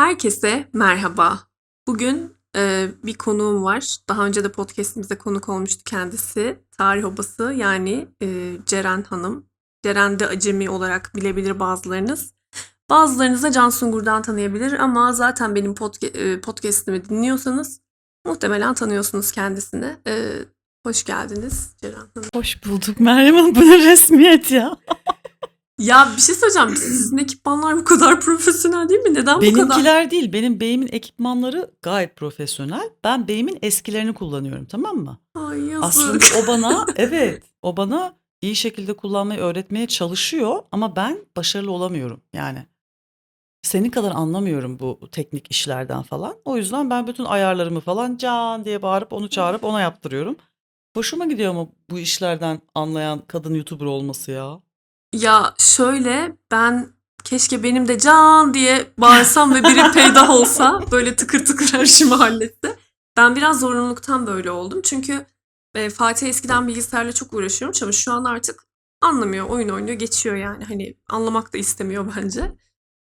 Herkese merhaba. Bugün e, bir konuğum var. Daha önce de podcastimizde konuk olmuştu kendisi. Tarih obası yani e, Ceren Hanım. Ceren de acemi olarak bilebilir bazılarınız. Bazılarınız da Can Sungur'dan tanıyabilir ama zaten benim podca- e, podcastimi dinliyorsanız muhtemelen tanıyorsunuz kendisini. E, hoş geldiniz Ceren Hanım. Hoş bulduk Meryem Hanım. Bu ne resmiyet ya? Ya bir şey söyleyeceğim. Sizin ekipmanlar bu kadar profesyonel değil mi? Neden bu kadar? Benimkiler değil. Benim beyimin ekipmanları gayet profesyonel. Ben beyimin eskilerini kullanıyorum tamam mı? Ay yazık. Aslında o bana evet o bana iyi şekilde kullanmayı öğretmeye çalışıyor ama ben başarılı olamıyorum yani. Senin kadar anlamıyorum bu teknik işlerden falan. O yüzden ben bütün ayarlarımı falan can diye bağırıp onu çağırıp ona yaptırıyorum. Hoşuma gidiyor ama bu işlerden anlayan kadın YouTuber olması ya. Ya şöyle ben keşke benim de can diye bağırsam ve biri peydah olsa böyle tıkır tıkır her işimi halletse. Ben biraz zorunluluktan böyle oldum. Çünkü e, Fatih eskiden bilgisayarla çok uğraşıyormuş ama şu an artık anlamıyor, oyun oynuyor, geçiyor yani. Hani anlamak da istemiyor bence.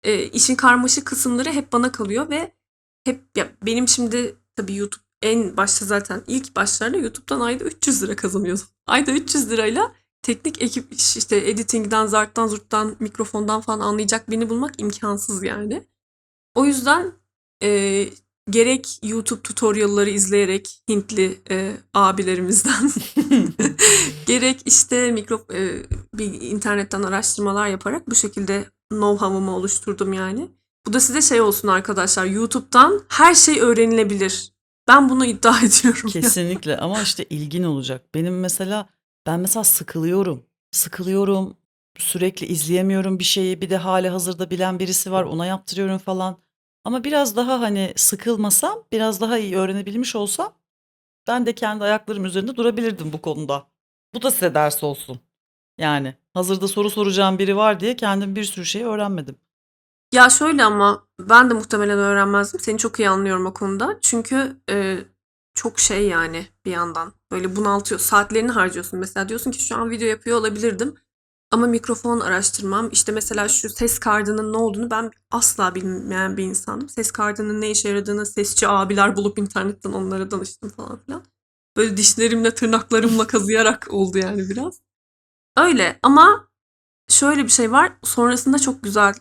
E, işin karmaşık kısımları hep bana kalıyor ve hep ya benim şimdi tabii YouTube en başta zaten ilk başlarda YouTube'dan ayda 300 lira kazanıyordum. Ayda 300 lirayla teknik ekip iş- işte editingden, zarttan, zurttan, mikrofondan falan anlayacak birini bulmak imkansız yani. O yüzden e, gerek YouTube tutorialları izleyerek Hintli e, abilerimizden gerek işte mikro e, bir internetten araştırmalar yaparak bu şekilde know-how'ımı oluşturdum yani. Bu da size şey olsun arkadaşlar. YouTube'dan her şey öğrenilebilir. Ben bunu iddia ediyorum. Kesinlikle ama işte ilgin olacak. Benim mesela ben mesela sıkılıyorum. Sıkılıyorum. Sürekli izleyemiyorum bir şeyi. Bir de hali hazırda bilen birisi var. Ona yaptırıyorum falan. Ama biraz daha hani sıkılmasam, biraz daha iyi öğrenebilmiş olsam ben de kendi ayaklarım üzerinde durabilirdim bu konuda. Bu da size ders olsun. Yani hazırda soru soracağım biri var diye kendim bir sürü şey öğrenmedim. Ya şöyle ama ben de muhtemelen öğrenmezdim. Seni çok iyi anlıyorum o konuda. Çünkü e, çok şey yani bir yandan. Böyle bunaltıyor. Saatlerini harcıyorsun. Mesela diyorsun ki şu an video yapıyor olabilirdim. Ama mikrofon araştırmam. işte mesela şu ses kaydının ne olduğunu ben asla bilmeyen bir insandım. Ses kaydının ne işe yaradığını sesçi abiler bulup internetten onlara danıştım falan filan. Böyle dişlerimle tırnaklarımla kazıyarak oldu yani biraz. Öyle ama şöyle bir şey var. Sonrasında çok güzel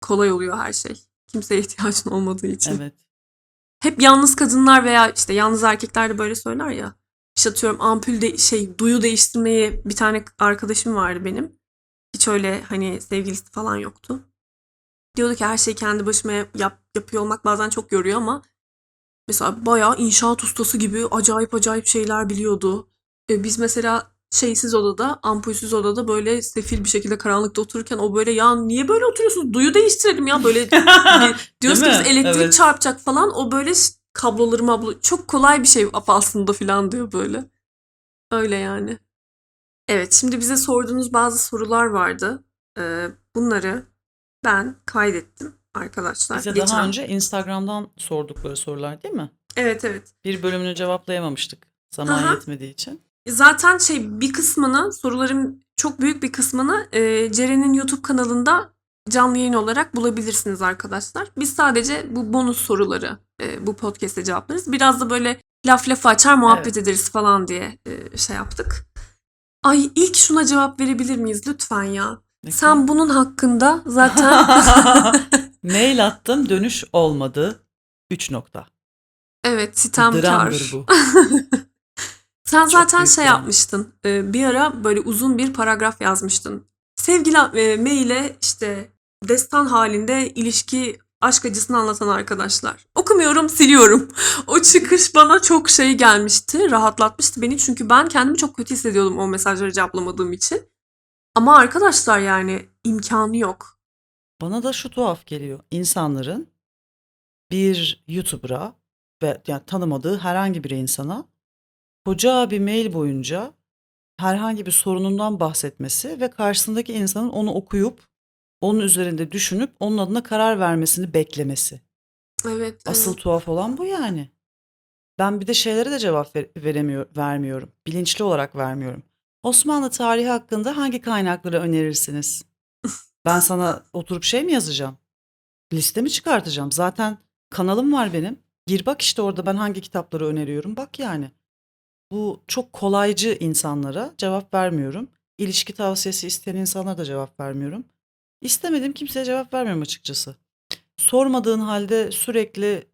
kolay oluyor her şey. Kimseye ihtiyacın olmadığı için. Evet. Hep yalnız kadınlar veya işte yalnız erkekler de böyle söyler ya. İşte atıyorum ampul de şey duyu değiştirmeyi bir tane arkadaşım vardı benim. Hiç öyle hani sevgilisi falan yoktu. Diyordu ki her şeyi kendi başıma yap, yapıyor olmak bazen çok yoruyor ama mesela bayağı inşaat ustası gibi acayip acayip şeyler biliyordu. E, biz mesela şeysiz odada, ampulsüz odada böyle sefil bir şekilde karanlıkta otururken o böyle ya niye böyle oturuyorsunuz? Duyu değiştirelim ya böyle diyoruz ki elektrik Evet. çarpacak falan o böyle kabloları mablo çok kolay bir şey aslında falan diyor böyle. Öyle yani. Evet şimdi bize sorduğunuz bazı sorular vardı. Ee, bunları ben kaydettim arkadaşlar. Bize Geçen- daha önce Instagram'dan sordukları sorular değil mi? Evet evet. Bir bölümünü cevaplayamamıştık. Zaman Aha. yetmediği için. Zaten şey bir kısmını soruların çok büyük bir kısmını e, Ceren'in YouTube kanalında canlı yayın olarak bulabilirsiniz arkadaşlar. Biz sadece bu bonus soruları e, bu podcast'te cevaplarız. Biraz da böyle laf lafı açar muhabbet Evet. ederiz falan diye e, şey yaptık. Ay ilk şuna cevap verebilir miyiz lütfen ya? Sen bunun hakkında zaten Mail attım dönüş olmadı. 3 nokta. evet sitemkar. Dramdır bu. Sen Çok zaten şey dram. yapmıştın. e, Bir ara böyle uzun bir paragraf yazmıştın. Sevgili e, maile işte destan halinde ilişki aşk acısını anlatan arkadaşlar. Okumuyorum, siliyorum. O çıkış bana çok şey gelmişti, rahatlatmıştı beni. Çünkü ben kendimi çok kötü hissediyordum o mesajları cevaplamadığım için. Ama arkadaşlar yani imkanı yok. Bana da şu tuhaf geliyor. İnsanların bir YouTuber'a ve yani tanımadığı herhangi bir insana koca bir mail boyunca herhangi bir sorunundan bahsetmesi ve karşısındaki insanın onu okuyup onun üzerinde düşünüp onun adına karar vermesini beklemesi. Evet, Asıl evet. tuhaf olan bu yani. Ben bir de şeylere de cevap ver- veremiyor, vermiyorum. Bilinçli olarak vermiyorum. Osmanlı tarihi hakkında hangi kaynakları önerirsiniz? Ben sana oturup şey mi yazacağım? Listemi çıkartacağım. Zaten kanalım var benim. Gir bak işte orada ben hangi kitapları öneriyorum. Bak yani. Bu çok kolaycı insanlara cevap vermiyorum. İlişki tavsiyesi isteyen insanlara da cevap vermiyorum. İstemediğim kimseye cevap vermiyorum açıkçası. Sormadığın halde sürekli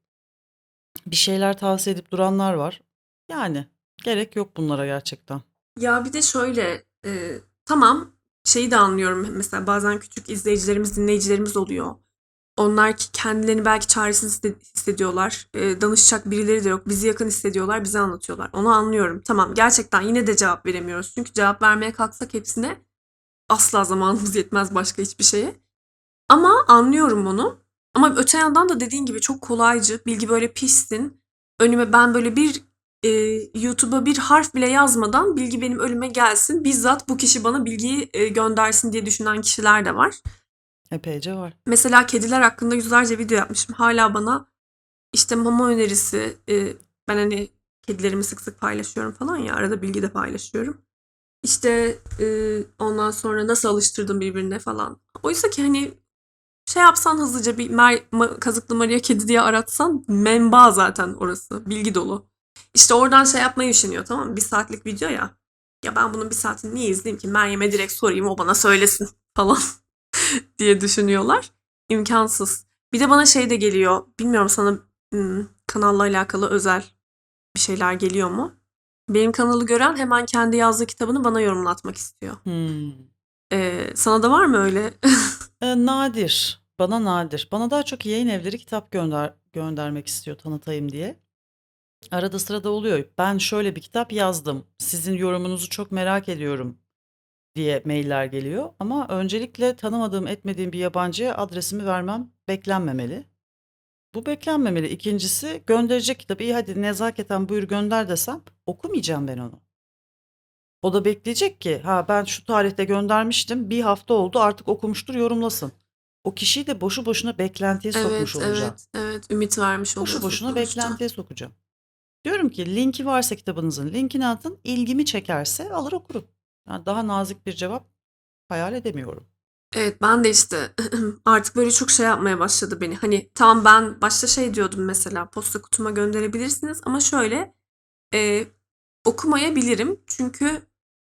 bir şeyler tavsiye edip duranlar var. Yani gerek yok bunlara gerçekten. Ya bir de şöyle e, tamam şeyi de anlıyorum mesela bazen küçük izleyicilerimiz dinleyicilerimiz oluyor. Onlar ki kendilerini belki çaresiz hisse- hissediyorlar. E, danışacak birileri de yok. Bizi yakın hissediyorlar, bize anlatıyorlar. Onu anlıyorum. Tamam gerçekten yine de cevap veremiyoruz. Çünkü cevap vermeye kalksak hepsine asla zamanımız yetmez başka hiçbir şeye. Ama anlıyorum bunu. Ama öte yandan da dediğin gibi çok kolaycı. Bilgi böyle pişsin. Önüme ben böyle bir e, YouTube'a bir harf bile yazmadan bilgi benim önüme gelsin. Bizzat bu kişi bana bilgiyi e, göndersin diye düşünen kişiler de var. Epeyce var. Mesela kediler hakkında yüzlerce video yapmışım. Hala bana işte mama önerisi, e, ben hani kedilerimi sık sık paylaşıyorum falan ya arada bilgi de paylaşıyorum. İşte e, ondan sonra nasıl alıştırdım birbirine falan. Oysa ki hani şey yapsan hızlıca bir Mer- Ma- Kazıklı Maria kedi diye aratsan menba zaten orası. Bilgi dolu. İşte oradan şey yapmayı düşünüyor tamam mı? Bir saatlik video ya. Ya ben bunun bir saatini niye izleyeyim ki? Meryem'e direkt sorayım o bana söylesin falan diye düşünüyorlar. İmkansız. Bir de bana şey de geliyor. Bilmiyorum sana hmm, kanalla alakalı özel bir şeyler geliyor mu? Benim kanalı gören hemen kendi yazdığı kitabını bana yorumlatmak istiyor. Hmm. Ee, sana da var mı öyle? E, nadir. Bana nadir. Bana daha çok yayın evleri kitap gönder göndermek istiyor tanıtayım diye. Arada sırada oluyor. Ben şöyle bir kitap yazdım. Sizin yorumunuzu çok merak ediyorum diye mailler geliyor. Ama öncelikle tanımadığım etmediğim bir yabancıya adresimi vermem beklenmemeli. Bu beklenmemeli. İkincisi gönderecek kitabı iyi hadi nezaketen buyur gönder desem okumayacağım ben onu. O da bekleyecek ki ha ben şu tarihte göndermiştim bir hafta oldu artık okumuştur yorumlasın. O kişiyi de boşu boşuna beklentiye Evet, sokmuş olacağım. evet, evet. Ümit vermiş Boşu oluyorsun boşuna sonuçta. beklentiye sokacağım. Diyorum ki linki varsa kitabınızın linkini atın ilgimi çekerse alır okurum. Yani daha nazik bir cevap hayal edemiyorum. Evet ben de işte artık böyle çok şey yapmaya başladı beni. Hani tamam ben başta şey diyordum mesela posta kutuma gönderebilirsiniz ama şöyle e, okumayabilirim çünkü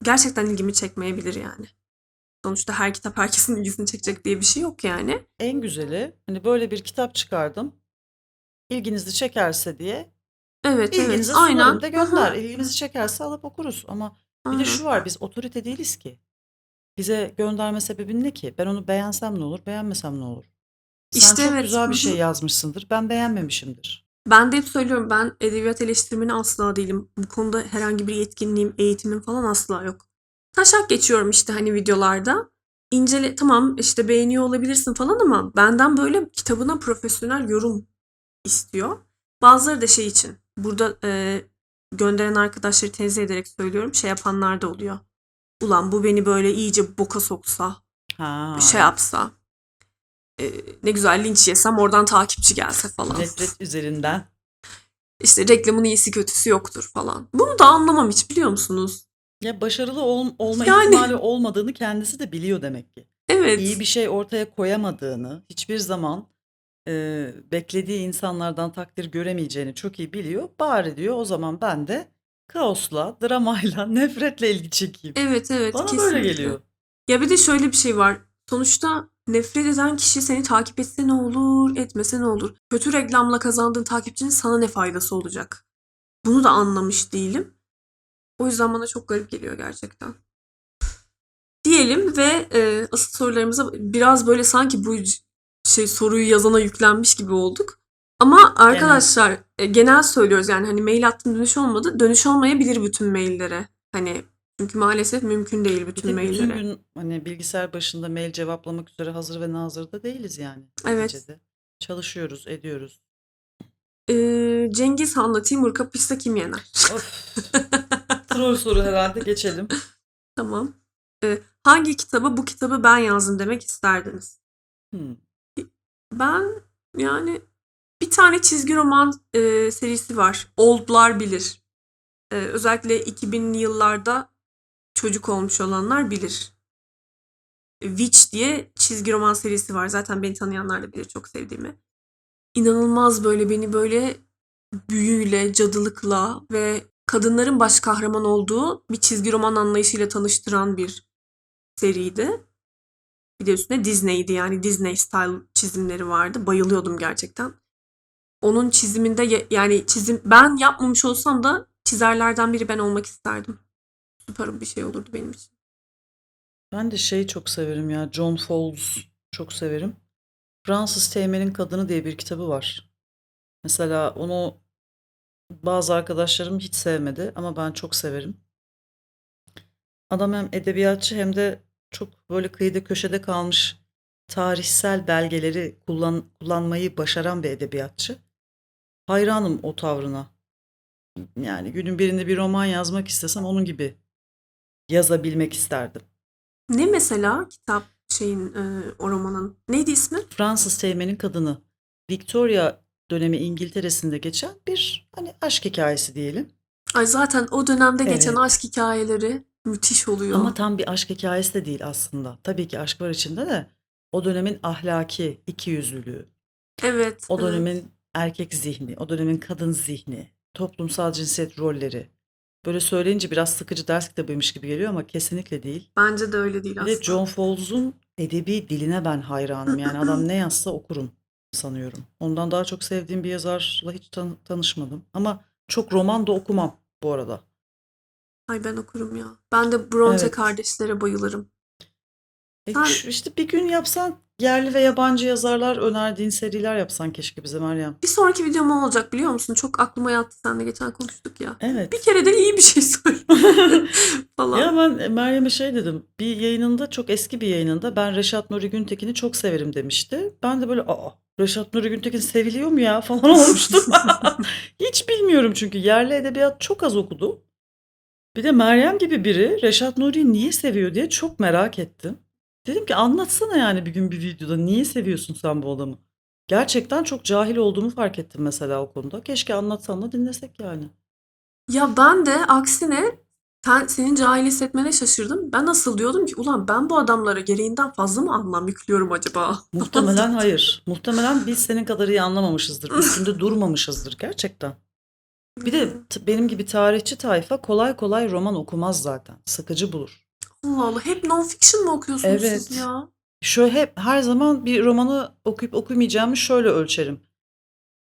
gerçekten ilgimi çekmeyebilir yani. Sonuçta her kitap herkesin ilgisini çekecek diye bir şey yok yani. En güzeli hani böyle bir kitap çıkardım. İlginizi çekerse diye Evet evet ilginizi aynen. sunarım da gönder. Aha, İlginizi çekerse alıp okuruz ama bir de şu var biz otorite değiliz ki. Bize gönderme sebebin ne ki? Ben onu beğensem ne olur, beğenmesem ne olur? Sen İşte çok evet. güzel bir şey hı. yazmışsındır. Ben beğenmemişimdir. Ben de hep söylüyorum ben edebiyat eleştirmeni asla değilim. Bu konuda herhangi bir yetkinliğim, eğitimim falan asla yok. Taşak geçiyorum işte hani videolarda. İncele tamam işte beğeniyor olabilirsin falan ama benden böyle kitabına profesyonel yorum istiyor. Bazıları da şey için burada e, gönderen arkadaşları tenzih ederek söylüyorum şey yapanlar da oluyor. Ulan bu beni böyle iyice boka soksa, Ha. şey yapsa, e, ne güzel linç yesem oradan takipçi gelse falan. Nefret üzerinden. İşte reklamın iyisi kötüsü yoktur falan. Bunu da anlamam hiç biliyor musunuz? Ya başarılı ol- olma Yani. ihtimali olmadığını kendisi de biliyor demek ki. Evet. İyi bir şey ortaya koyamadığını, hiçbir zaman e, beklediği insanlardan takdir göremeyeceğini çok iyi biliyor. Bari diyor o zaman ben de kaosla, dramayla, nefretle ilgi çekeyim. Evet evet Bana kesinlikle. böyle geliyor. Ya bir de şöyle bir şey var. Sonuçta nefret eden kişi seni takip etse ne olur, etmese ne olur? Kötü reklamla kazandığın takipçinin sana ne faydası olacak? Bunu da anlamış değilim. O yüzden bana çok garip geliyor gerçekten. Diyelim ve e, asıl sorularımıza biraz böyle sanki bu c- şey soruyu yazana yüklenmiş gibi olduk. Ama arkadaşlar e, genel söylüyoruz yani hani mail attım dönüş olmadı. Dönüş olmayabilir bütün maillere. Hani çünkü maalesef mümkün değil Bir bütün de bütün maillere. gün hani bilgisayar başında mail cevaplamak üzere hazır ve nazır da değiliz yani. Evet. neticede. Çalışıyoruz, ediyoruz. Ee, Cengiz Han'la Timur kapışsa kim yener? Of. Troll soru herhalde geçelim. Tamam. Ee, hangi kitabı bu kitabı ben yazdım demek isterdiniz? Hmm. Ben yani bir tane çizgi roman e, serisi var. Oldlar bilir. Ee, özellikle 2000'li yıllarda çocuk olmuş olanlar bilir. Witch diye çizgi roman serisi var. Zaten beni tanıyanlar da bilir çok sevdiğimi. İnanılmaz böyle beni böyle büyüyle, cadılıkla ve kadınların baş kahraman olduğu bir çizgi roman anlayışıyla tanıştıran bir seriydi. Bir de üstüne Disney'di yani Disney style çizimleri vardı. Bayılıyordum gerçekten. Onun çiziminde yani çizim ben yapmamış olsam da çizerlerden biri ben olmak isterdim. Süper bir şey olurdu benim için. Ben de şeyi çok severim ya. John Fowles çok severim. Fransız Teğmen'in Kadını diye bir kitabı var. Mesela onu bazı arkadaşlarım hiç sevmedi ama ben çok severim. Adam hem edebiyatçı hem de çok böyle kıyıda köşede kalmış tarihsel belgeleri kullan, kullanmayı başaran bir edebiyatçı. Hayranım o tavrına. Yani günün birinde bir roman yazmak istesem onun gibi yazabilmek isterdim. Ne mesela kitap şeyin e, o romanın neydi ismi? Fransız Teğmen'in Kadını. Victoria dönemi İngiltere'sinde geçen bir hani aşk hikayesi diyelim. Ay zaten o dönemde geçen Evet. aşk hikayeleri müthiş oluyor. Ama tam bir aşk hikayesi de değil aslında. Tabii ki aşk var içinde de o dönemin ahlaki ikiyüzlülüğü, evet. o evet. dönemin erkek zihni, o dönemin kadın zihni, toplumsal cinsiyet rolleri. Böyle söyleyince biraz sıkıcı ders kitabıymış gibi geliyor ama kesinlikle değil. Bence de öyle değil Bir aslında. de John Fowles'un edebi diline ben hayranım. Yani adam ne yazsa okurum sanıyorum. Ondan daha çok sevdiğim bir yazarla hiç tan- tanışmadım. Ama çok roman da okumam bu arada. Ay ben okurum ya. Ben de Bronte Evet. kardeşlere bayılırım. E, Sen- şu- işte bir gün yapsan yerli ve yabancı yazarlar önerdiğin seriler yapsan keşke bize Meryem. Bir sonraki videom o olacak biliyor musun? Çok aklıma yattı. Seninle geçen konuştuk ya. Evet. Bir kere de iyi bir şey söyle falan. Ya ben e, Meryem'e şey dedim. Bir yayınında çok eski bir yayınında ben Reşat Nuri Güntekin'i çok severim demişti. Ben de böyle aa Reşat Nuri Güntekin seviliyor mu ya falan olmuştum. Hiç bilmiyorum çünkü yerli edebiyat çok az okudu. Bir de Meryem gibi biri Reşat Nuri'yi niye seviyor diye çok merak ettim. Dedim ki anlatsana yani bir gün bir videoda niye seviyorsun sen bu adamı? Gerçekten çok cahil olduğumu fark ettim mesela o konuda. Keşke anlatsan da dinlesek yani. Ya ben de aksine sen, senin cahil hissetmene şaşırdım. Ben nasıl diyordum ki ulan ben bu adamlara gereğinden fazla mı anlam yüklüyorum acaba? Muhtemelen hayır. Muhtemelen biz senin kadar iyi anlamamışızdır. Üstünde durmamışızdır gerçekten. Bir de benim gibi tarihçi tayfa kolay kolay roman okumaz zaten. Sıkıcı bulur. Allah Allah hep non-fiction mı okuyorsunuz Evet. siz ya? Şöyle hep her zaman bir romanı okuyup okumayacağımı şöyle ölçerim.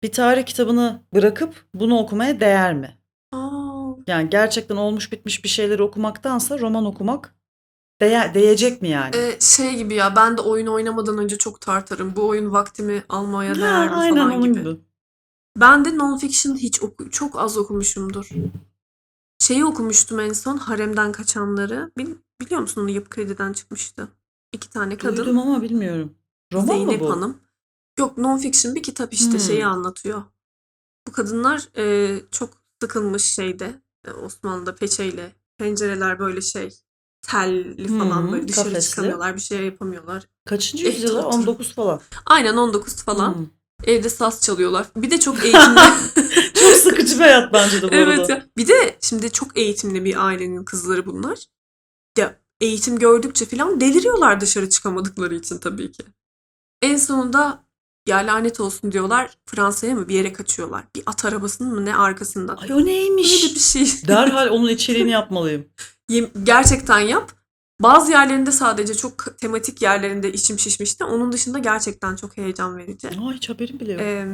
Bir tarih kitabını bırakıp bunu okumaya değer mi? Aa, Yani gerçekten olmuş bitmiş bir şeyleri okumaktansa roman okumak değe- değecek mi yani? e, şey gibi ya ben de oyun oynamadan önce çok tartarım. Bu oyun vaktimi almaya değer mi aynen falan onun gibi. gibi. Ben de non-fiction hiç oku çok az okumuşumdur. Şeyi okumuştum en son Haremden Kaçanları. Bil- biliyor musun onu Yapı Kredi'den çıkmıştı. İki tane kadın. Duydum ama bilmiyorum. Roman Zeynep mı bu? Hanım. Yok non-fiction bir kitap işte Hmm. şeyi anlatıyor. Bu kadınlar e, çok sıkılmış şeyde e, Osmanlı'da peçeyle. Pencereler böyle şey telli falan Hmm, böyle dışarı kafesli. çıkamıyorlar bir şey yapamıyorlar. Kaçıncı yüzyılda? otur. 19 falan. Aynen 19 falan. Hmm. Evde saz çalıyorlar. Bir de çok eğitimli. Çok sıkıcı bir hayat bence de bu Evet arada. ya. Bir de şimdi çok eğitimli bir ailenin kızları bunlar. Ya eğitim gördükçe falan deliriyorlar dışarı çıkamadıkları için tabii ki. En sonunda ya lanet olsun diyorlar. Fransa'ya mı bir yere kaçıyorlar. Bir at arabasının mı ne arkasından. Ay o neymiş? Böyle bir şey. Derhal onun içeriğini yapmalıyım. Gerçekten yap. Bazı yerlerinde sadece çok tematik yerlerinde içim şişmişti. Onun dışında gerçekten çok heyecan verici. Aa, hiç haberim bile yok. Ee,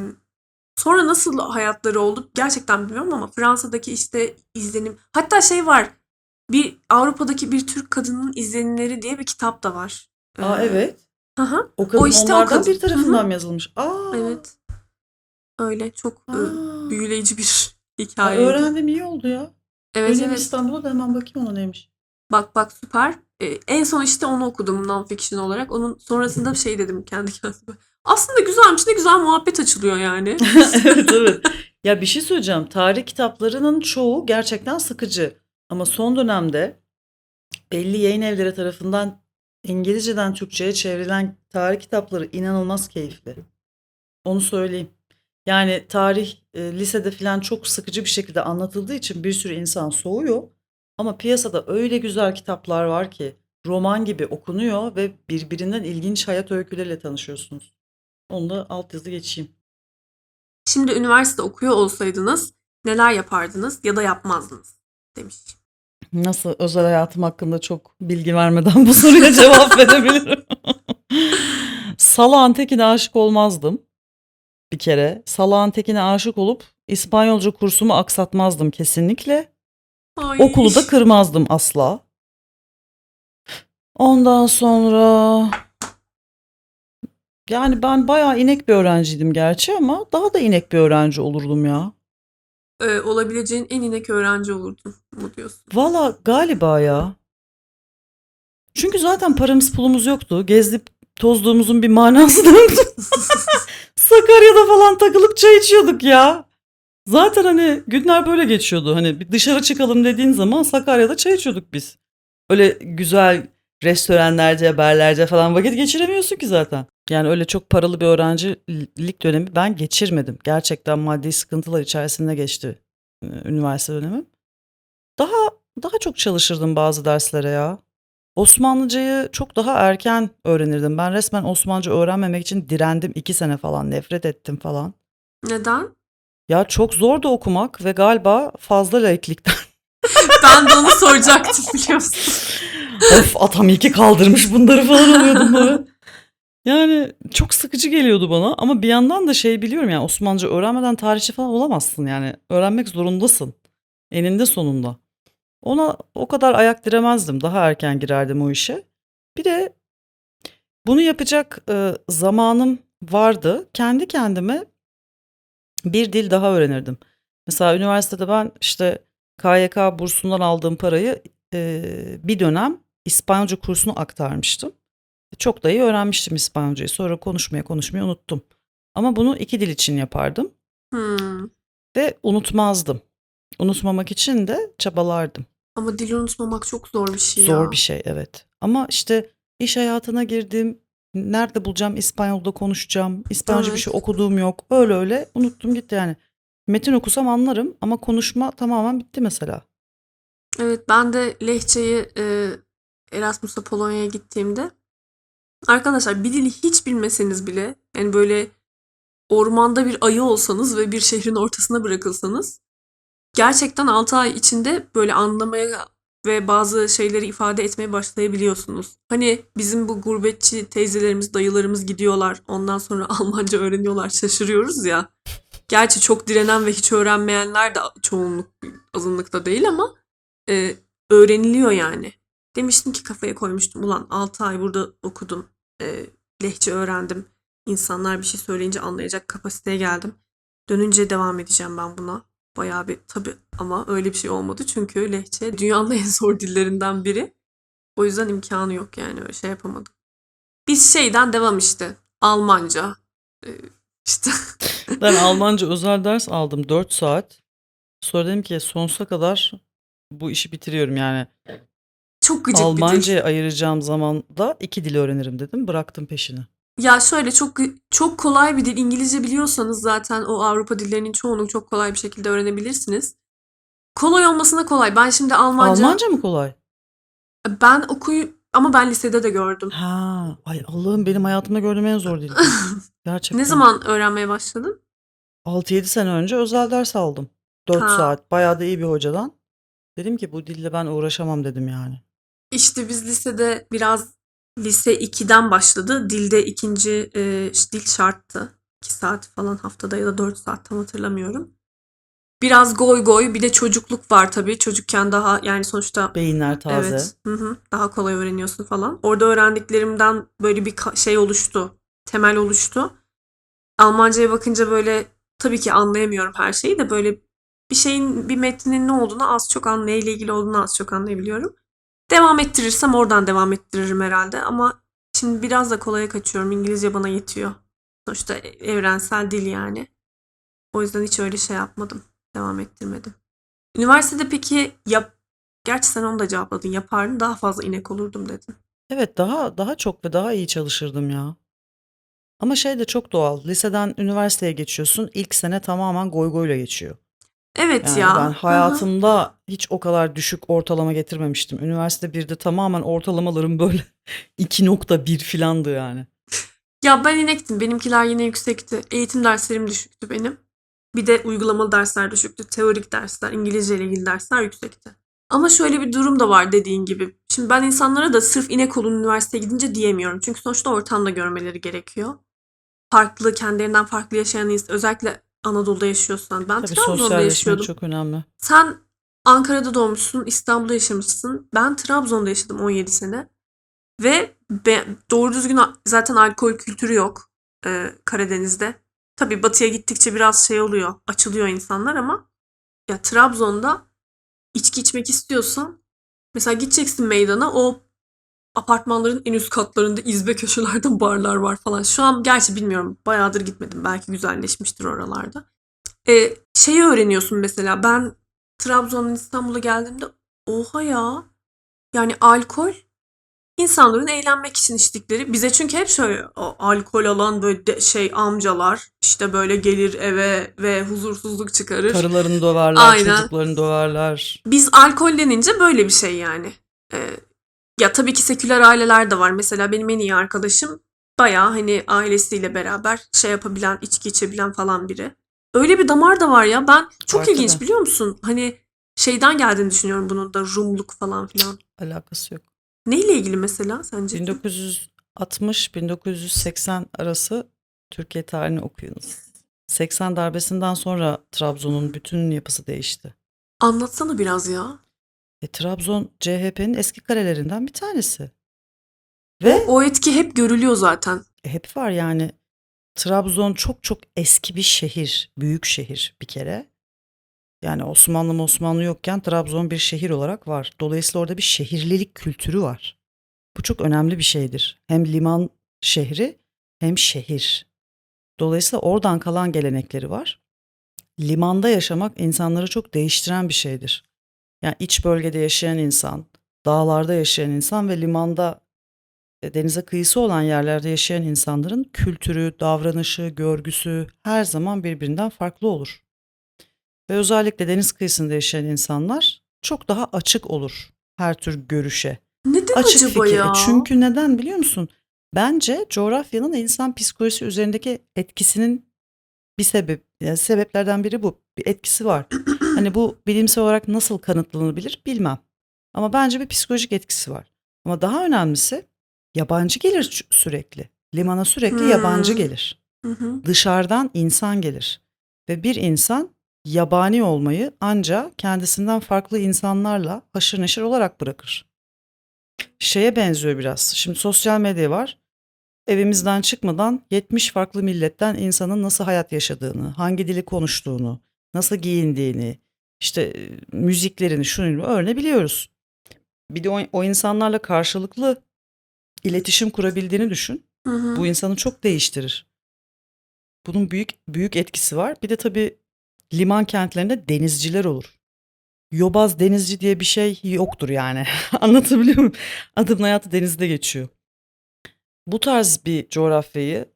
sonra nasıl hayatları oldu gerçekten bilmiyorum ama Fransa'daki işte izlenim hatta şey var bir Avrupa'daki bir Türk kadının izlenimleri diye bir kitap da var. Aa Ee, evet. hı hı, O kadın işte o onlardan kadın. bir tarafından mı yazılmış? Aa. evet. Öyle çok e, Aa. büyüleyici bir Ay, hikaye. öğrendim iyi oldu ya. Evet Döneyim evet. İstanbul'a da hemen bakayım ona neymiş. Bak bak süper. Ee, en son işte onu okudum non-fiction olarak. Onun sonrasında şey dedim kendi kendime. Aslında güzelmiş ne güzel muhabbet açılıyor yani. evet evet. Ya bir şey söyleyeceğim. Tarih kitaplarının çoğu gerçekten sıkıcı. Ama son dönemde belli yayın evleri tarafından İngilizceden Türkçe'ye çevrilen tarih kitapları inanılmaz keyifli. Onu söyleyeyim. Yani tarih e, lisede falan çok sıkıcı bir şekilde anlatıldığı için bir sürü insan soğuyor. Ama piyasada öyle güzel kitaplar var ki roman gibi okunuyor ve birbirinden ilginç hayat öyküleriyle tanışıyorsunuz. Onu da altyazı geçeyim. Şimdi üniversite okuyor olsaydınız neler yapardınız ya da yapmazdınız demiş. Nasıl özel hayatım hakkında çok bilgi vermeden bu soruya cevap verebilirim. Salağan Tekin'e aşık olmazdım. Bir kere. Salağan Tekin'e aşık olup İspanyolca kursumu aksatmazdım kesinlikle. Ay. Okulu da kırmazdım asla. Ondan sonra yani ben bayağı inek bir öğrenciydim gerçi ama daha da inek bir öğrenci olurdum ya. Ee, olabileceğin en inek öğrenci olurdun mu diyorsun? Valla galiba ya. Çünkü zaten paramız pulumuz yoktu. Gezip tozduğumuzun bir manası da yoktu. Sakarya'da falan takılıp çay içiyorduk ya. Zaten hani günler böyle geçiyordu. Hani bir dışarı çıkalım dediğin zaman Sakarya'da çay içiyorduk biz. Öyle güzel restoranlarca, barlarca falan vakit geçiremiyorsun ki zaten. Yani öyle çok paralı bir öğrencilik dönemi ben geçirmedim. Gerçekten maddi sıkıntılar içerisinde geçti e, üniversite dönemim. Daha daha çok çalışırdım bazı derslere ya. Osmanlıcayı çok daha erken öğrenirdim. Ben resmen Osmanlıca öğrenmemek için direndim iki sene falan. Nefret ettim falan. Neden? Ya çok zordu okumak ve galiba fazla laiklikten. Ben de onu soracaktım biliyorsun. of atam iyi ki kaldırmış bunları falan oluyordum böyle. Yani çok sıkıcı geliyordu bana ama bir yandan da şey biliyorum yani Osmanlıca öğrenmeden tarihçi falan olamazsın yani. Öğrenmek zorundasın. Eninde sonunda. Ona o kadar ayak diremezdim. Daha erken girerdim o işe. Bir de bunu yapacak e, zamanım vardı. Kendi kendime bir dil daha öğrenirdim. Mesela üniversitede ben işte KYK bursundan aldığım parayı e, bir dönem İspanyolca kursuna aktarmıştım. Çok da iyi öğrenmiştim İspanyolcayı. Sonra konuşmaya konuşmaya unuttum. Ama bunu iki dil için yapardım Hmm. ve unutmazdım. Unutmamak için de çabalardım. Ama dili unutmamak çok zor bir şey ya. Zor bir şey evet. Ama işte iş hayatına girdim. Nerede bulacağım İspanyol'da konuşacağım. İspanyolca bir Evet. şey okuduğum yok. Öyle öyle unuttum gitti yani. Metin okusam anlarım ama konuşma tamamen bitti mesela. Evet ben de lehçeyi e, Erasmus'a Polonya'ya gittiğimde arkadaşlar bir dili hiç bilmeseniz bile yani böyle ormanda bir ayı olsanız ve bir şehrin ortasına bırakılsanız gerçekten 6 ay içinde böyle anlamaya ve bazı şeyleri ifade etmeye başlayabiliyorsunuz. Hani bizim bu gurbetçi teyzelerimiz, dayılarımız gidiyorlar. Ondan sonra Almanca öğreniyorlar. Şaşırıyoruz ya. Gerçi çok direnen ve hiç öğrenmeyenler de çoğunluk azınlıkta değil ama e, öğreniliyor yani. Demiştim ki kafaya koymuştum. Ulan 6 ay burada okudum. E, lehçe öğrendim. İnsanlar bir şey söyleyince anlayacak kapasiteye geldim. Dönünce devam edeceğim ben buna. Bayağı bir tabii ama öyle bir şey olmadı. Çünkü lehçe dünyanın en zor dillerinden biri. O yüzden imkanı yok yani öyle şey yapamadım. Biz şeyden devam işte. Almanca. E, işte Ben Almanca özel ders aldım 4 saat. Sonra dedim ki sonsuza kadar bu işi bitiriyorum yani. çok gıcık. Almanca'ya ayıracağım zamanda iki dil öğrenirim dedim. Bıraktım peşini. Ya şöyle çok çok kolay bir dil. İngilizce biliyorsanız zaten o Avrupa dillerinin çoğunu çok kolay bir şekilde öğrenebilirsiniz. Kolay olmasına kolay. Ben şimdi Almanca, Almanca mı kolay? ben okuyu ama ben lisede de gördüm. Ha, ay Allah'ım benim hayatımda gördüğüm en zor dil. Gerçekten. Ne zaman öğrenmeye başladın? 6-7 sene önce özel ders aldım. 4 Ha. saat. Bayağı da iyi bir hocadan. Dedim ki bu dille ben uğraşamam dedim yani. İşte biz lisede biraz lise 2'den başladı. Dilde ikinci e, dil şarttı. 2 saat falan haftada ya da 4 saat tam hatırlamıyorum. Biraz goy goy bir de çocukluk var tabii. Çocukken daha yani sonuçta Beyinler taze. Evet. Hı hı. Daha kolay öğreniyorsun falan. Orada öğrendiklerimden böyle bir şey oluştu. Temel oluştu. Almanca'ya bakınca böyle tabii ki anlayamıyorum her şeyi de böyle bir şeyin bir metnin ne olduğunu az çok an neyle ilgili olduğunu az çok anlayabiliyorum. Devam ettirirsem oradan devam ettiririm herhalde ama şimdi biraz da kolaya kaçıyorum. İngilizce bana yetiyor. Sonuçta evrensel dil yani. O yüzden hiç öyle şey yapmadım. Devam ettirmedim. Üniversitede peki yap Gerçi sen onu da cevapladın. Yapardın daha fazla inek olurdum dedin. Evet daha daha çok ve daha iyi çalışırdım ya. Ama şey de çok doğal. Liseden üniversiteye geçiyorsun. İlk sene tamamen goy goyla geçiyor. Evet Yani ya. ben Hı hı. hayatımda hiç o kadar düşük ortalama getirmemiştim. Üniversite 1'de tamamen ortalamalarım böyle 2.1 filandı yani. Ya ben inektim. Benimkiler yine yüksekti. Eğitim derslerim düşüktü benim. Bir de uygulamalı dersler düşüktü. Teorik dersler, İngilizce ile ilgili dersler yüksekti. Ama şöyle bir durum da var dediğin gibi. Şimdi ben insanlara da sırf inek olun üniversiteye gidince diyemiyorum. Çünkü sonuçta ortamda görmeleri gerekiyor. Farklı, kendilerinden farklı yaşayan insan, özellikle Anadolu'da yaşıyorsan. Ben Tabii Trabzon'da yaşıyordum. çok önemli. Sen Ankara'da doğmuşsun, İstanbul'da yaşamışsın. Ben Trabzon'da yaşadım 17 sene. Ve be- doğru düzgün zaten alkol kültürü yok e, Karadeniz'de. Tabii batıya gittikçe biraz şey oluyor, açılıyor insanlar ama ya Trabzon'da içki içmek istiyorsan mesela gideceksin meydana o apartmanların en üst katlarında izbe köşelerde barlar var falan. Şu an gerçi bilmiyorum bayağıdır gitmedim. Belki güzelleşmiştir oralarda. E, şeyi öğreniyorsun mesela ben Trabzon'dan İstanbul'a geldiğimde oha ya yani alkol insanların eğlenmek için içtikleri bize çünkü hep şöyle o alkol alan böyle de- şey amcalar işte böyle gelir eve ve huzursuzluk çıkarır. Karılarını döverler, Aynen. çocuklarını döverler. Biz alkol denince böyle bir şey yani. Ee, ya tabii ki seküler aileler de var. Mesela benim en iyi arkadaşım bayağı hani ailesiyle beraber şey yapabilen, içki içebilen falan biri. Öyle bir damar da var ya. Ben çok Var ilginç tabii. biliyor musun? Hani şeyden geldiğini düşünüyorum bunun da Rumluk falan filan. Alakası yok. Neyle ilgili mesela sence? 1960-1980 arası Türkiye tarihini okuyunuz. 80 darbesinden sonra Trabzon'un bütün yapısı değişti. Anlatsana biraz ya. E, Trabzon CHP'nin eski kalelerinden bir tanesi. Ve O etki hep görülüyor zaten. e, hep var yani. Trabzon çok çok eski bir şehir, büyük şehir bir kere. Yani Osmanlı mı Osmanlı yokken Trabzon bir şehir olarak var. Dolayısıyla orada bir şehirlilik kültürü var. Bu çok önemli bir şeydir. Hem liman şehri hem şehir. Dolayısıyla oradan kalan gelenekleri var. Limanda yaşamak insanları çok değiştiren bir şeydir. Yani iç bölgede yaşayan insan, dağlarda yaşayan insan ve limanda e, denize kıyısı olan yerlerde yaşayan insanların kültürü, davranışı, görgüsü her zaman birbirinden farklı olur. Ve özellikle deniz kıyısında yaşayan insanlar çok daha açık olur her tür görüşe. Neden Açık acaba fikir. E, ya? Çünkü neden biliyor musun? Bence coğrafyanın insan psikolojisi üzerindeki etkisinin bir sebep, yani sebeplerden biri bu. Bir etkisi var. hani bu bilimsel olarak nasıl kanıtlanabilir bilmem. Ama bence bir psikolojik etkisi var. Ama daha önemlisi yabancı gelir sürekli. Limana sürekli yabancı Hmm. gelir. Hı hı. Dışarıdan insan gelir. Ve bir insan yabani olmayı ancak kendisinden farklı insanlarla haşır neşir olarak bırakır. Şeye benziyor biraz. Şimdi sosyal medya var. Evimizden çıkmadan 70 farklı milletten insanın nasıl hayat yaşadığını, hangi dili konuştuğunu, nasıl giyindiğini, işte e, müziklerini, şunu öğrenebiliyoruz. Bir de o, o insanlarla karşılıklı iletişim kurabildiğini düşün. Hı hı. Bu insanı çok değiştirir. Bunun büyük büyük etkisi var. Bir de tabii liman kentlerinde denizciler olur. Yobaz denizci diye bir şey yoktur yani. Anlatabiliyor muyum? Adamın hayatı denizde geçiyor. Bu tarz bir coğrafyayı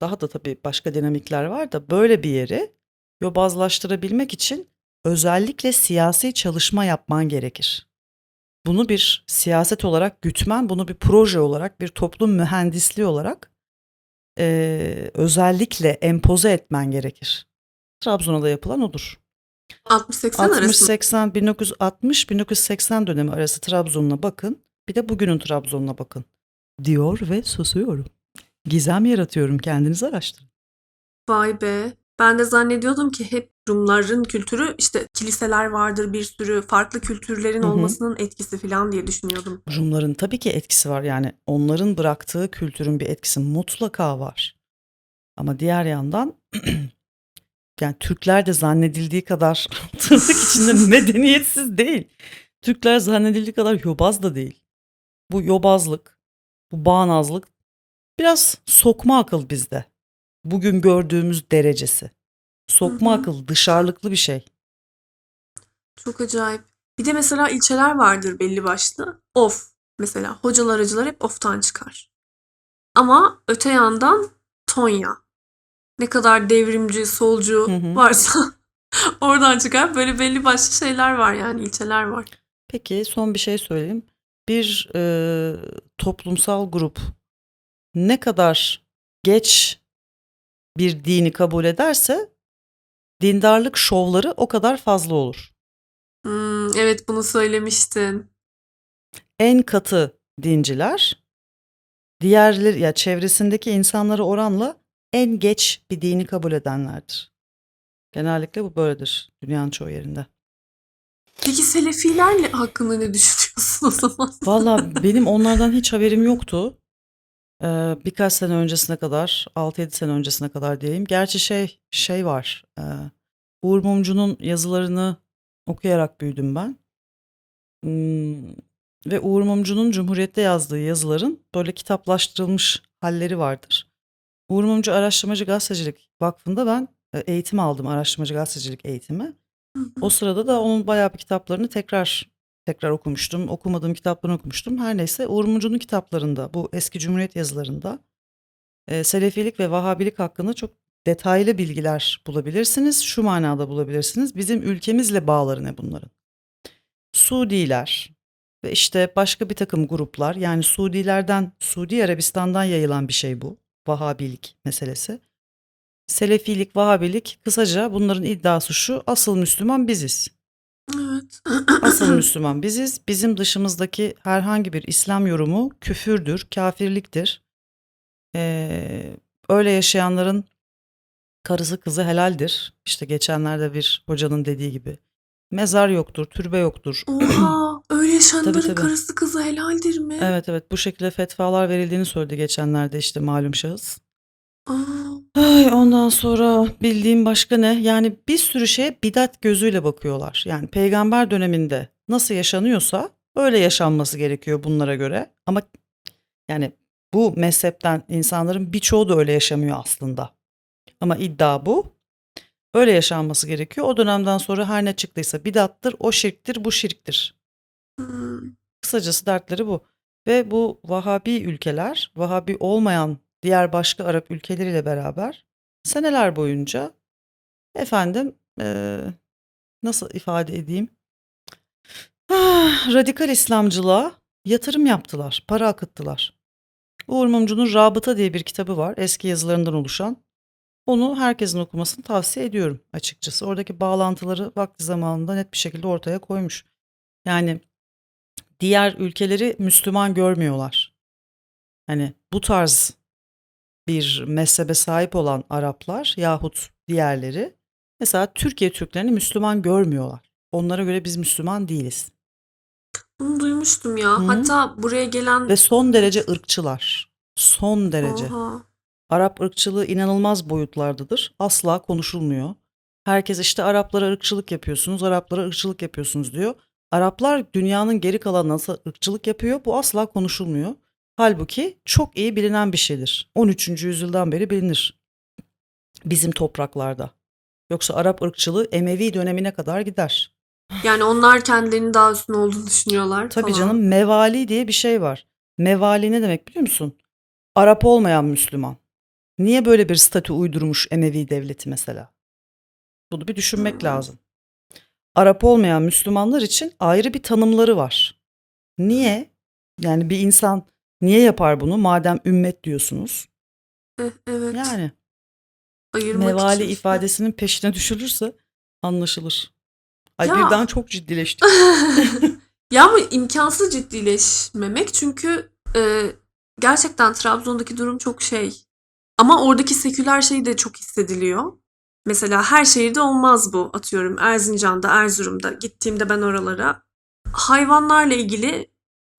daha da tabii başka dinamikler var da böyle bir yeri yobazlaştırabilmek için özellikle siyasi çalışma yapman gerekir. Bunu bir siyaset olarak gütmen, bunu bir proje olarak, bir toplum mühendisliği olarak e, özellikle empoze etmen gerekir. Trabzon'a da yapılan odur. 60-80 arası. 60-80, 1960-1980 dönemi arası Trabzon'una bakın. Bir de bugünün Trabzon'una bakın. Diyor ve susuyorum. Gizem yaratıyorum. Kendiniz araştırın. Vay be. Ben de zannediyordum ki hep Rumların kültürü işte kiliseler vardır bir sürü farklı kültürlerin Hı hı. olmasının etkisi falan diye düşünüyordum. Rumların tabii ki etkisi var. Yani onların bıraktığı kültürün bir etkisi mutlaka var. Ama diğer yandan yani Türkler de zannedildiği kadar tırnak içinde medeniyetsiz değil. Türkler zannedildiği kadar yobaz da değil. Bu yobazlık, bu bağnazlık biraz sokma akıl bizde. Bugün gördüğümüz derecesi. Sokma Hı hı. akıl, dışarılıklı bir şey. Çok acayip. Bir de mesela ilçeler vardır belli başlı. Of. Mesela hocalar acılar hep oftan çıkar. Ama öte yandan Tonya. Ne kadar devrimci, solcu Hı hı. varsa Oradan çıkar. Böyle belli başlı şeyler var yani ilçeler var. Peki son bir şey söyleyeyim. Bir e, toplumsal grup ne kadar geç bir dini kabul ederse dindarlık şovları o kadar fazla olur. Hmm, evet bunu söylemiştin. En katı dinciler diğerleri ya çevresindeki insanlara oranla en geç bir dini kabul edenlerdir. Genellikle bu böyledir dünyanın çoğu yerinde. Peki Selefilerle hakkında ne düşünüyorsun o zaman? Valla benim onlardan hiç haberim yoktu. Ee, birkaç sene öncesine kadar, 6-7 sene öncesine kadar diyeyim. Gerçi şey şey var. E, Uğur Mumcu'nun yazılarını okuyarak büyüdüm ben. Hmm, ve Uğur Mumcu'nun Cumhuriyet'te yazdığı yazıların böyle kitaplaştırılmış halleri vardır. Uğur Mumcu Araştırmacı Gazetecilik Vakfı'nda ben e, eğitim aldım, araştırmacı gazetecilik eğitimi. O sırada da onun bayağı bir kitaplarını tekrar tekrar okumuştum. Okumadığım kitaplarını okumuştum. Her neyse Uğur Mumcu'nun kitaplarında, bu eski Cumhuriyet yazılarında e, Selefilik ve Vahabilik hakkında çok detaylı bilgiler bulabilirsiniz. Şu manada bulabilirsiniz. Bizim ülkemizle bağları ne bunların? Suudiler ve işte başka bir takım gruplar yani Suudilerden, Suudi Arabistan'dan yayılan bir şey bu. Vahabilik meselesi. Selefilik, Vahabilik kısaca bunların iddiası şu asıl Müslüman biziz. Evet. Asıl Müslüman biziz. Bizim dışımızdaki herhangi bir İslam yorumu küfürdür, kafirliktir. Ee, öyle yaşayanların karısı kızı helaldir. İşte geçenlerde bir hocanın dediği gibi. Mezar yoktur, türbe yoktur. Oha öyle yaşayanların tabii. karısı kızı helaldir mi? Evet evet bu şekilde fetvalar verildiğini söyledi geçenlerde işte malum şahıs. Ay, ondan sonra bildiğim başka ne? Yani bir sürü şeye bidat gözüyle bakıyorlar. Yani peygamber döneminde nasıl yaşanıyorsa öyle yaşanması gerekiyor bunlara göre. Ama yani bu mezhepten insanların birçoğu da öyle yaşamıyor aslında. Ama iddia bu. Öyle yaşanması gerekiyor. O dönemden sonra her ne çıktıysa bidattır, o şirktir, bu şirktir. Kısacası dertleri bu. Ve bu Vahabi ülkeler, Vahabi olmayan diğer başka Arap ülkeleriyle beraber seneler boyunca efendim eee, nasıl ifade edeyim? Ah, radikal İslamcılığa yatırım yaptılar, para akıttılar. Uğur Mumcu'nun Rabıta diye bir kitabı var, eski yazılarından oluşan. Onu herkesin okumasını tavsiye ediyorum açıkçası. Oradaki bağlantıları vakti zamanında net bir şekilde ortaya koymuş. Yani diğer ülkeleri Müslüman görmüyorlar. Hani bu tarz bir mezhebe sahip olan Araplar yahut diğerleri mesela Türkiye Türklerini Müslüman görmüyorlar. Onlara göre biz Müslüman değiliz. Bunu duymuştum ya. Hı. Hatta buraya gelen Ve son derece ırkçılar. Son derece. Oha. Arap ırkçılığı inanılmaz boyutlardadır. Asla konuşulmuyor. Herkes işte Araplara ırkçılık yapıyorsunuz, Araplara ırkçılık yapıyorsunuz diyor. Araplar dünyanın geri kalanına ırkçılık yapıyor bu asla konuşulmuyor. Halbuki çok iyi bilinen bir şeydir. 13. yüzyıldan beri bilinir. Bizim topraklarda. Yoksa Arap ırkçılığı Emevi dönemine kadar gider. Yani onlar kendilerinin daha üstün olduğunu düşünüyorlar Tabii falan. canım mevali diye bir şey var. Mevali ne demek biliyor musun? Arap olmayan Müslüman. Niye böyle bir statü uydurmuş Emevi devleti mesela? Bunu bir düşünmek Hmm. lazım. Arap olmayan Müslümanlar için ayrı bir tanımları var. Niye? Yani bir insan niye yapar bunu madem ümmet diyorsunuz? Eh, evet. Yani Ayırmak mevali için. ifadesinin peşine düşülürse anlaşılır. Ay Ya. birden çok ciddileştik. Ya ama imkansız ciddileşmemek çünkü e, gerçekten Trabzon'daki durum çok şey. Ama oradaki seküler şey de çok hissediliyor. Mesela her şehirde olmaz bu. Atıyorum Erzincan'da, Erzurum'da gittiğimde ben oralara hayvanlarla ilgili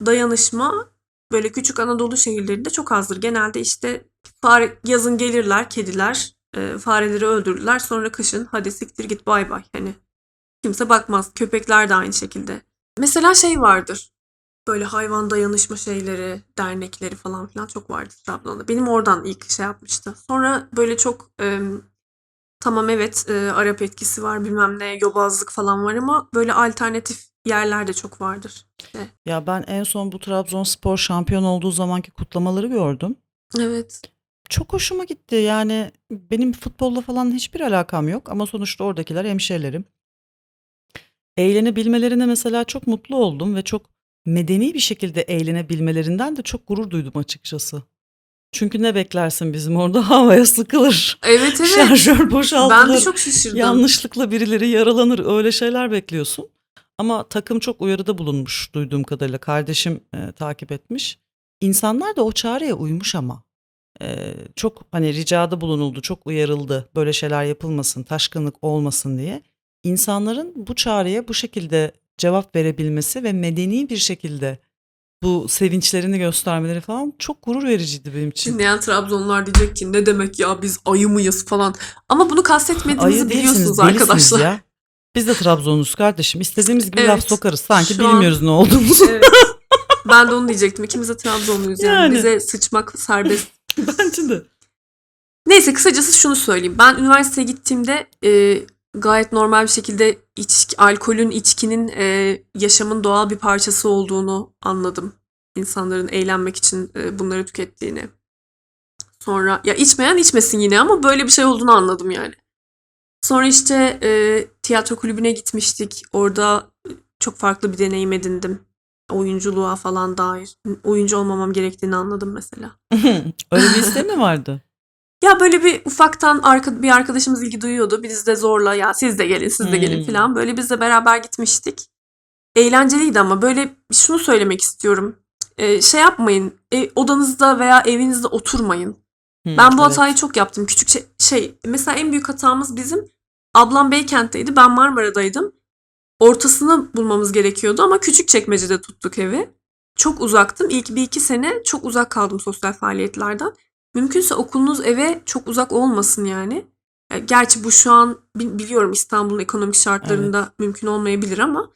dayanışma böyle küçük Anadolu şehirlerinde çok azdır. Genelde işte fare, yazın gelirler kediler, e, fareleri öldürürler. Sonra kışın hadi siktir git bay bay. Hani kimse bakmaz. Köpekler de aynı şekilde. Mesela şey vardır. Böyle hayvan dayanışma şeyleri, dernekleri falan filan çok vardı Trabzon'da. Benim oradan ilk şey yapmıştı. Sonra böyle çok e, tamam evet e, Arap etkisi var bilmem ne yobazlık falan var ama böyle alternatif yerler de çok vardır. İşte, ya ben en son bu Trabzonspor şampiyon olduğu zamanki kutlamaları gördüm. evet. Çok hoşuma gitti. Yani benim futbolla falan hiçbir alakam yok ama sonuçta oradakiler hemşerilerim. Eğlenebilmelerine mesela çok mutlu oldum ve çok medeni bir şekilde eğlenebilmelerinden de çok gurur duydum açıkçası. Çünkü ne beklersin bizim orada havaya sıkılır. Evet evet. Şarjör boşaltılır. Ben de çok şaşırdım. Yanlışlıkla birileri yaralanır. Öyle şeyler bekliyorsun. Ama takım çok uyarıda bulunmuş duyduğum kadarıyla. Kardeşim e, takip etmiş. İnsanlar da o çağrıya uymuş ama. E, çok hani ricada bulunuldu, çok uyarıldı. Böyle şeyler yapılmasın, taşkınlık olmasın diye. İnsanların bu çağrıya bu şekilde cevap verebilmesi ve medeni bir şekilde bu sevinçlerini göstermeleri falan çok gurur vericiydi benim için. Dinleyen Trabzonlular diyecek ki ne demek ya biz ayı mıyız falan. Ama bunu kastetmediğimizi Ayı biliyorsunuz değilsiniz, arkadaşlar. ya. Biz de Trabzonluyuz kardeşim. İstediğimiz gibi Evet, laf sokarız. Sanki şu an- bilmiyoruz ne olduğumuzu. Evet. Ben de onu diyecektim. İkimiz de Trabzonluyuz yani. Yani. Bize sıçmak serbest. Bence de. Neyse kısacası şunu söyleyeyim. Ben üniversiteye gittiğimde e, gayet normal bir şekilde içki, alkolün, içkinin e, yaşamın doğal bir parçası olduğunu anladım. İnsanların eğlenmek için e, bunları tükettiğini. Sonra ya içmeyen içmesin yine ama böyle bir şey olduğunu anladım yani. Sonra işte e, tiyatro kulübüne gitmiştik. Orada çok farklı bir deneyim edindim. Oyunculuğa falan dair. Oyuncu olmamam gerektiğini anladım mesela. Öyle bir isteği mi vardı? Ya böyle bir ufaktan arka, bir arkadaşımız ilgi duyuyordu. Biz de zorla ya siz de gelin siz de gelin Hmm. falan. Böyle biz de beraber gitmiştik. Eğlenceliydi ama böyle şunu söylemek istiyorum. Ee, şey yapmayın e, odanızda veya evinizde oturmayın. Hı, Ben bu evet. hatayı çok yaptım. Küçük şey, şey mesela en büyük hatamız bizim ablam Beykent'teydi ben Marmara'daydım. Ortasını bulmamız gerekiyordu ama küçük çekmecede tuttuk evi. Çok uzaktım. İlk bir iki sene çok uzak kaldım sosyal faaliyetlerden. Mümkünse okulunuz eve çok uzak olmasın yani. Gerçi bu şu an bi- biliyorum İstanbul'un ekonomik şartlarında mümkün olmayabilir ama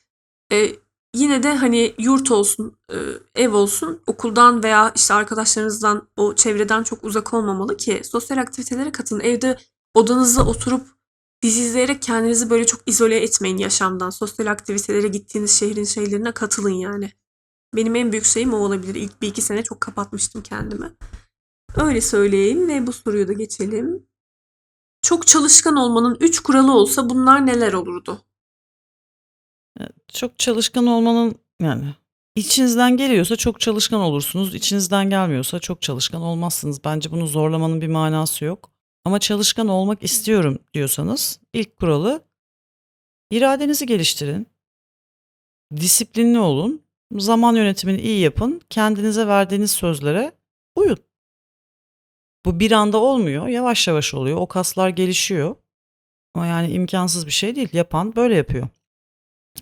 e, yine de hani yurt olsun, e, ev olsun, okuldan veya işte arkadaşlarınızdan, o çevreden çok uzak olmamalı ki sosyal aktivitelere katılın. Evde odanızda oturup dizi izleyerek kendinizi böyle çok izole etmeyin yaşamdan. Sosyal aktivitelere gittiğiniz şehrin şeylerine katılın yani. Benim en büyük şeyim o olabilir. İlk bir iki sene çok kapatmıştım kendimi. Öyle söyleyeyim ve bu soruyu da geçelim. Çok çalışkan olmanın üç kuralı olsa bunlar neler olurdu? Çok çalışkan olmanın yani içinizden geliyorsa çok çalışkan olursunuz. İçinizden gelmiyorsa çok çalışkan olmazsınız. Bence bunu zorlamanın bir manası yok. Ama çalışkan olmak istiyorum diyorsanız ilk kuralı iradenizi geliştirin. Disiplinli olun. Zaman yönetimini iyi yapın. Kendinize verdiğiniz sözlere uyun. Bu bir anda olmuyor. Yavaş yavaş oluyor. O kaslar gelişiyor. Ama yani imkansız bir şey değil. Yapan böyle yapıyor.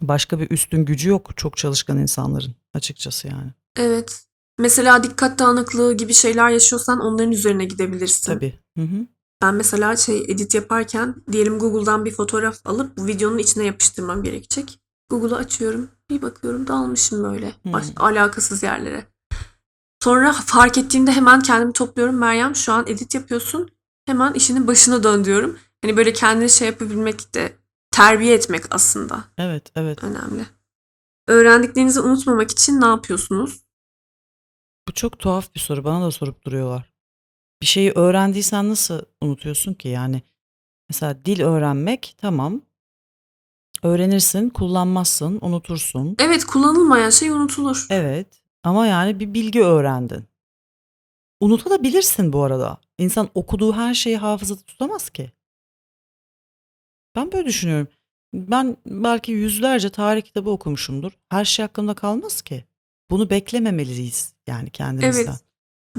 Başka bir üstün gücü yok çok çalışkan insanların açıkçası yani. Evet. Mesela dikkat dağınıklığı gibi şeyler yaşıyorsan onların üzerine gidebilirsin. Tabii. Hı hı. Ben mesela şey edit yaparken diyelim Google'dan bir fotoğraf alıp bu videonun içine yapıştırmam gerekecek. Google'ı açıyorum. Bir bakıyorum dalmışım böyle. Baş- Hmm. alakasız yerlere. Sonra fark ettiğimde hemen kendimi topluyorum. Meryem şu an edit yapıyorsun. Hemen işinin başına dön diyorum. Hani böyle kendini şey yapabilmek de terbiye etmek aslında Evet, evet. önemli. Öğrendiklerinizi unutmamak için ne yapıyorsunuz? Bu çok tuhaf bir soru. Bana da sorup duruyorlar. Bir şeyi öğrendiysen nasıl unutuyorsun ki? Yani mesela dil öğrenmek tamam. Öğrenirsin, kullanmazsın, unutursun. Evet kullanılmayan şey unutulur. Evet. Ama yani bir bilgi öğrendin. Unutabilirsin bu arada. İnsan okuduğu her şeyi hafızada tutamaz ki. Ben böyle düşünüyorum. Ben belki yüzlerce tarih kitabı okumuşumdur. Her şey aklımda kalmaz ki. Bunu beklememeliyiz yani kendimizden. Evet.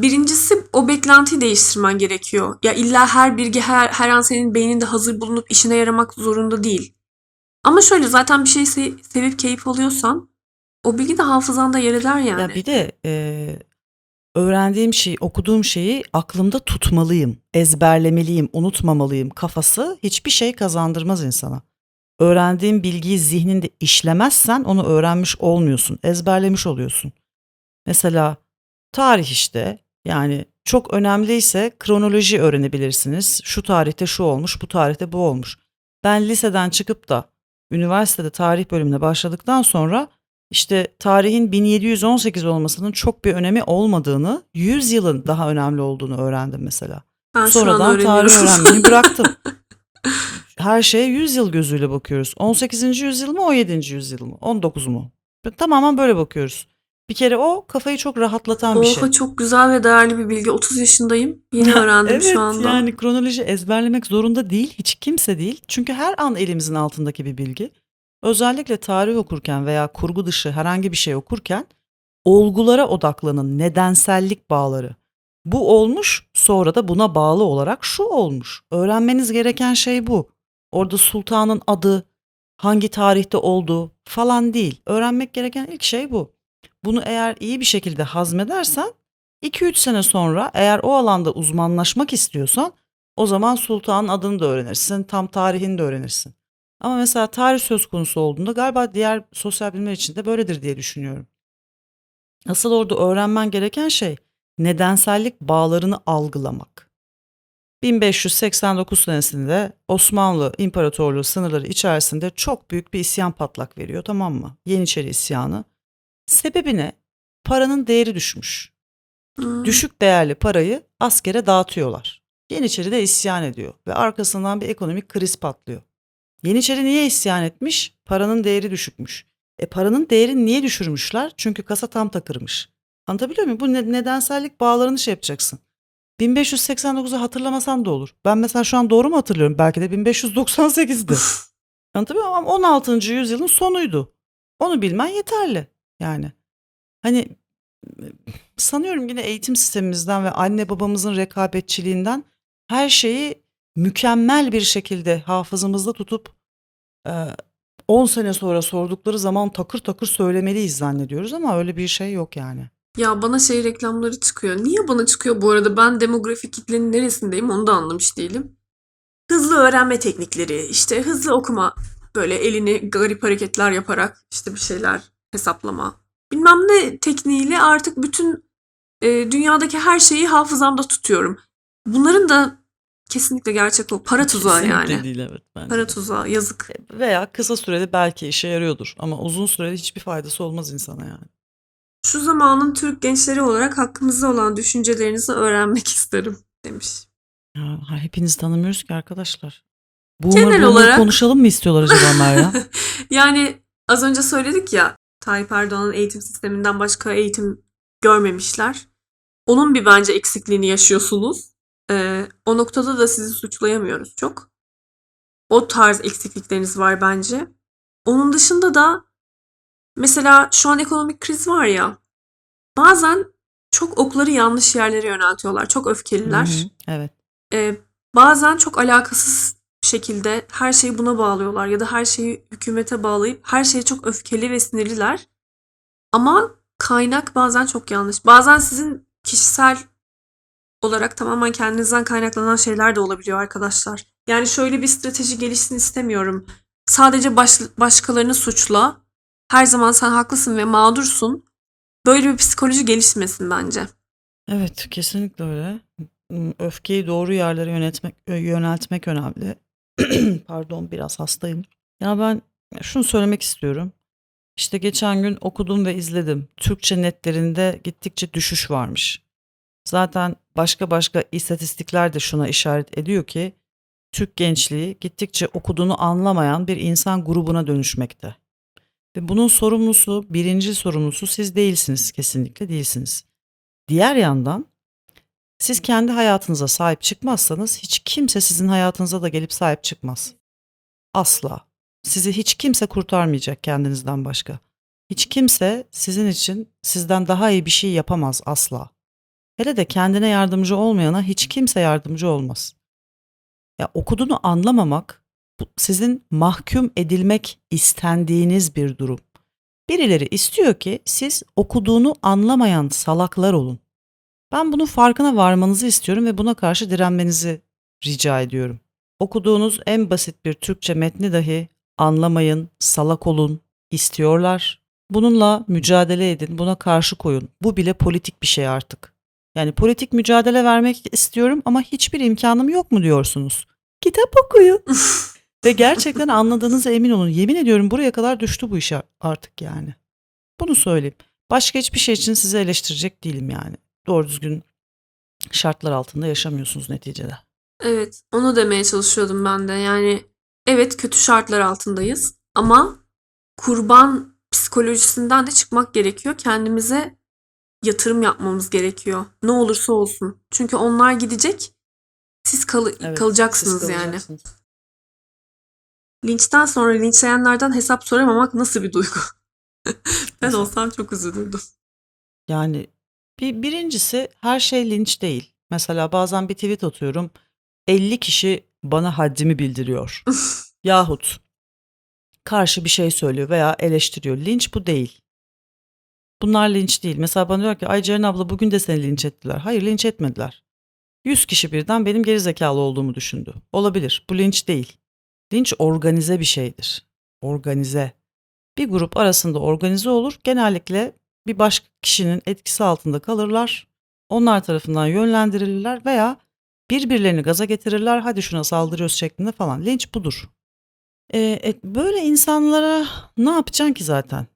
Birincisi o beklentiyi değiştirmen gerekiyor. Ya illa her bilgi her, her an senin beyninde hazır bulunup işine yaramak zorunda değil. Ama şöyle zaten bir şeyi se- sevip keyif alıyorsan o bilgi de hafızanda yer eder yani. Ya bir de e, öğrendiğim şeyi, okuduğum şeyi aklımda tutmalıyım, ezberlemeliyim, unutmamalıyım kafası hiçbir şey kazandırmaz insana. Öğrendiğin bilgiyi zihninde işlemezsen onu öğrenmiş olmuyorsun, ezberlemiş oluyorsun. Mesela tarih işte yani çok önemliyse kronoloji öğrenebilirsiniz. Şu tarihte şu olmuş, bu tarihte bu olmuş. Ben liseden çıkıp da üniversitede tarih bölümüne başladıktan sonra işte tarihin 1718 olmasının çok bir önemi olmadığını, 100 yılın daha önemli olduğunu öğrendim mesela. Ben Sonradan tarih öğrenmeyi bıraktım. Her şeye 100 yıl gözüyle bakıyoruz. 18. yüzyıl mı 17. yüzyıl mı 19 mu? Tamamen böyle bakıyoruz. Bir kere o kafayı çok rahatlatan bir şey. Oha çok güzel ve değerli bir bilgi. 30 yaşındayım. Yeni öğrendim evet, şu anda. yani kronoloji ezberlemek zorunda değil. Hiç kimse değil. Çünkü her an elimizin altındaki bir bilgi. Özellikle tarih okurken veya kurgu dışı herhangi bir şey okurken olgulara odaklanın. Nedensellik bağları. Bu olmuş sonra da buna bağlı olarak şu olmuş. Öğrenmeniz gereken şey bu. Orada sultanın adı, hangi tarihte olduğu falan değil. Öğrenmek gereken ilk şey bu. Bunu eğer iyi bir şekilde hazmedersen 2-3 sene sonra eğer o alanda uzmanlaşmak istiyorsan o zaman sultanın adını da öğrenirsin, tam tarihini de öğrenirsin. Ama mesela tarih söz konusu olduğunda galiba diğer sosyal bilimler için de böyledir diye düşünüyorum. Asıl orada öğrenmen gereken şey nedensellik bağlarını algılamak. 1589 senesinde Osmanlı İmparatorluğu sınırları içerisinde çok büyük bir isyan patlak veriyor tamam mı? Yeniçeri isyanı. Sebebi ne? Paranın değeri düşmüş. Hmm. Düşük değerli parayı askere dağıtıyorlar. Yeniçeri de isyan ediyor ve arkasından bir ekonomik kriz patlıyor. Yeniçeri niye isyan etmiş? Paranın değeri düşükmüş. E paranın değerini niye düşürmüşler? Çünkü kasa tam takırmış. Anlatabiliyor muyum? Bu ne- nedensellik bağlarını şey yapacaksın. 1589'u hatırlamasan da olur. Ben mesela şu an doğru mu hatırlıyorum? Belki de 1598'di. Anlatabiliyor muyum? Ama 16. yüzyılın sonuydu. Onu bilmen yeterli. Yani hani sanıyorum yine eğitim sistemimizden ve anne babamızın rekabetçiliğinden her şeyi mükemmel bir şekilde hafızamızda tutup e, 10 sene sonra sordukları zaman takır takır söylemeliyiz zannediyoruz ama öyle bir şey yok yani. Ya bana şey reklamları çıkıyor. Niye bana çıkıyor bu arada? Ben demografik kitlenin neresindeyim onu da anlamış değilim. Hızlı öğrenme teknikleri, işte hızlı okuma, böyle elini garip hareketler yaparak işte bir şeyler hesaplama. Bilmem ne tekniğiyle artık bütün e, dünyadaki her şeyi hafızamda tutuyorum. Bunların da kesinlikle gerçek o. Para tuzağı Kesinlikle yani. değil evet bence. Para de. tuzağı yazık. Veya kısa sürede belki işe yarıyordur ama uzun sürede hiçbir faydası olmaz insana yani. Şu zamanın Türk gençleri olarak hakkımızda olan düşüncelerinizi öğrenmek isterim demiş. Ya, hepinizi tanımıyoruz ki arkadaşlar. Genel Boomer boomer olarak- konuşalım mı istiyorlar acaba Merya? Yani az önce söyledik ya Tayyip Erdoğan'ın eğitim sisteminden başka eğitim görmemişler. Onun bir bence eksikliğini yaşıyorsunuz. Ee, o noktada da sizi suçlayamıyoruz çok. O tarz eksiklikleriniz var bence. Onun dışında da mesela şu an ekonomik kriz var ya bazen çok okları yanlış yerlere yöneltiyorlar. Çok öfkeliler. Hı hı, evet. Ee, bazen çok alakasız şekilde her şeyi buna bağlıyorlar ya da her şeyi hükümete bağlayıp her şeye çok öfkeli ve sinirliler. Ama kaynak bazen çok yanlış. Bazen sizin kişisel olarak tamamen kendinizden kaynaklanan şeyler de olabiliyor arkadaşlar. Yani şöyle bir strateji gelişsin istemiyorum. Sadece baş, başkalarını suçla. Her zaman sen haklısın ve mağdursun. Böyle bir psikoloji gelişmesin bence. Evet, kesinlikle öyle. Öfkeyi doğru yerlere yönetmek, yöneltmek önemli. Pardon, biraz hastayım. Ya ben şunu söylemek istiyorum. İşte geçen gün okudum ve izledim. Türkçe netlerinde gittikçe düşüş varmış. Zaten başka başka istatistikler de şuna işaret ediyor ki Türk gençliği gittikçe okuduğunu anlamayan bir insan grubuna dönüşmekte. Ve bunun sorumlusu, birinci sorumlusu siz değilsiniz, kesinlikle değilsiniz. Diğer yandan siz kendi hayatınıza sahip çıkmazsanız hiç kimse sizin hayatınıza da gelip sahip çıkmaz. Asla. Sizi hiç kimse kurtarmayacak kendinizden başka. Hiç kimse sizin için sizden daha iyi bir şey yapamaz asla. Hele de kendine yardımcı olmayana hiç kimse yardımcı olmaz. Ya okuduğunu anlamamak sizin mahkum edilmek istendiğiniz bir durum. Birileri istiyor ki siz okuduğunu anlamayan salaklar olun. Ben bunun farkına varmanızı istiyorum ve buna karşı direnmenizi rica ediyorum. Okuduğunuz en basit bir Türkçe metni dahi anlamayın, salak olun istiyorlar. Bununla mücadele edin, buna karşı koyun. Bu bile politik bir şey artık. Yani politik mücadele vermek istiyorum ama hiçbir imkanım yok mu diyorsunuz? Kitap okuyun. Ve gerçekten anladığınıza emin olun. Yemin ediyorum buraya kadar düştü bu iş artık yani. Bunu söyleyeyim. Başka hiçbir şey için sizi eleştirecek değilim yani. Doğru düzgün şartlar altında yaşamıyorsunuz neticede. Evet, onu demeye çalışıyordum ben de. Yani evet kötü şartlar altındayız ama kurban psikolojisinden de çıkmak gerekiyor. Kendimize yatırım yapmamız gerekiyor. Ne olursa olsun. Çünkü onlar gidecek. Siz kalı- Evet, kalacaksınız siz yani. Linçten sonra linçleyenlerden hesap soramamak nasıl bir duygu? ben olsam çok üzülürdüm. Yani bir, birincisi her şey linç değil. Mesela bazen bir tweet atıyorum. 50 kişi bana haddimi bildiriyor. Yahut karşı bir şey söylüyor veya eleştiriyor. Linç bu değil. Bunlar linç değil. Mesela bana diyor ki ay Ceren abla bugün de seni linç ettiler. Hayır linç etmediler. 100 kişi birden benim gerizekalı olduğumu düşündü. Olabilir. Bu linç değil. Linç organize bir şeydir. Organize. Bir grup arasında organize olur. Genellikle bir başka kişinin etkisi altında kalırlar. Onlar tarafından yönlendirilirler veya birbirlerini gaza getirirler. Hadi şuna saldırıyoruz şeklinde falan. Linç budur. Ee, e, böyle insanlara ne yapacaksın ki zaten?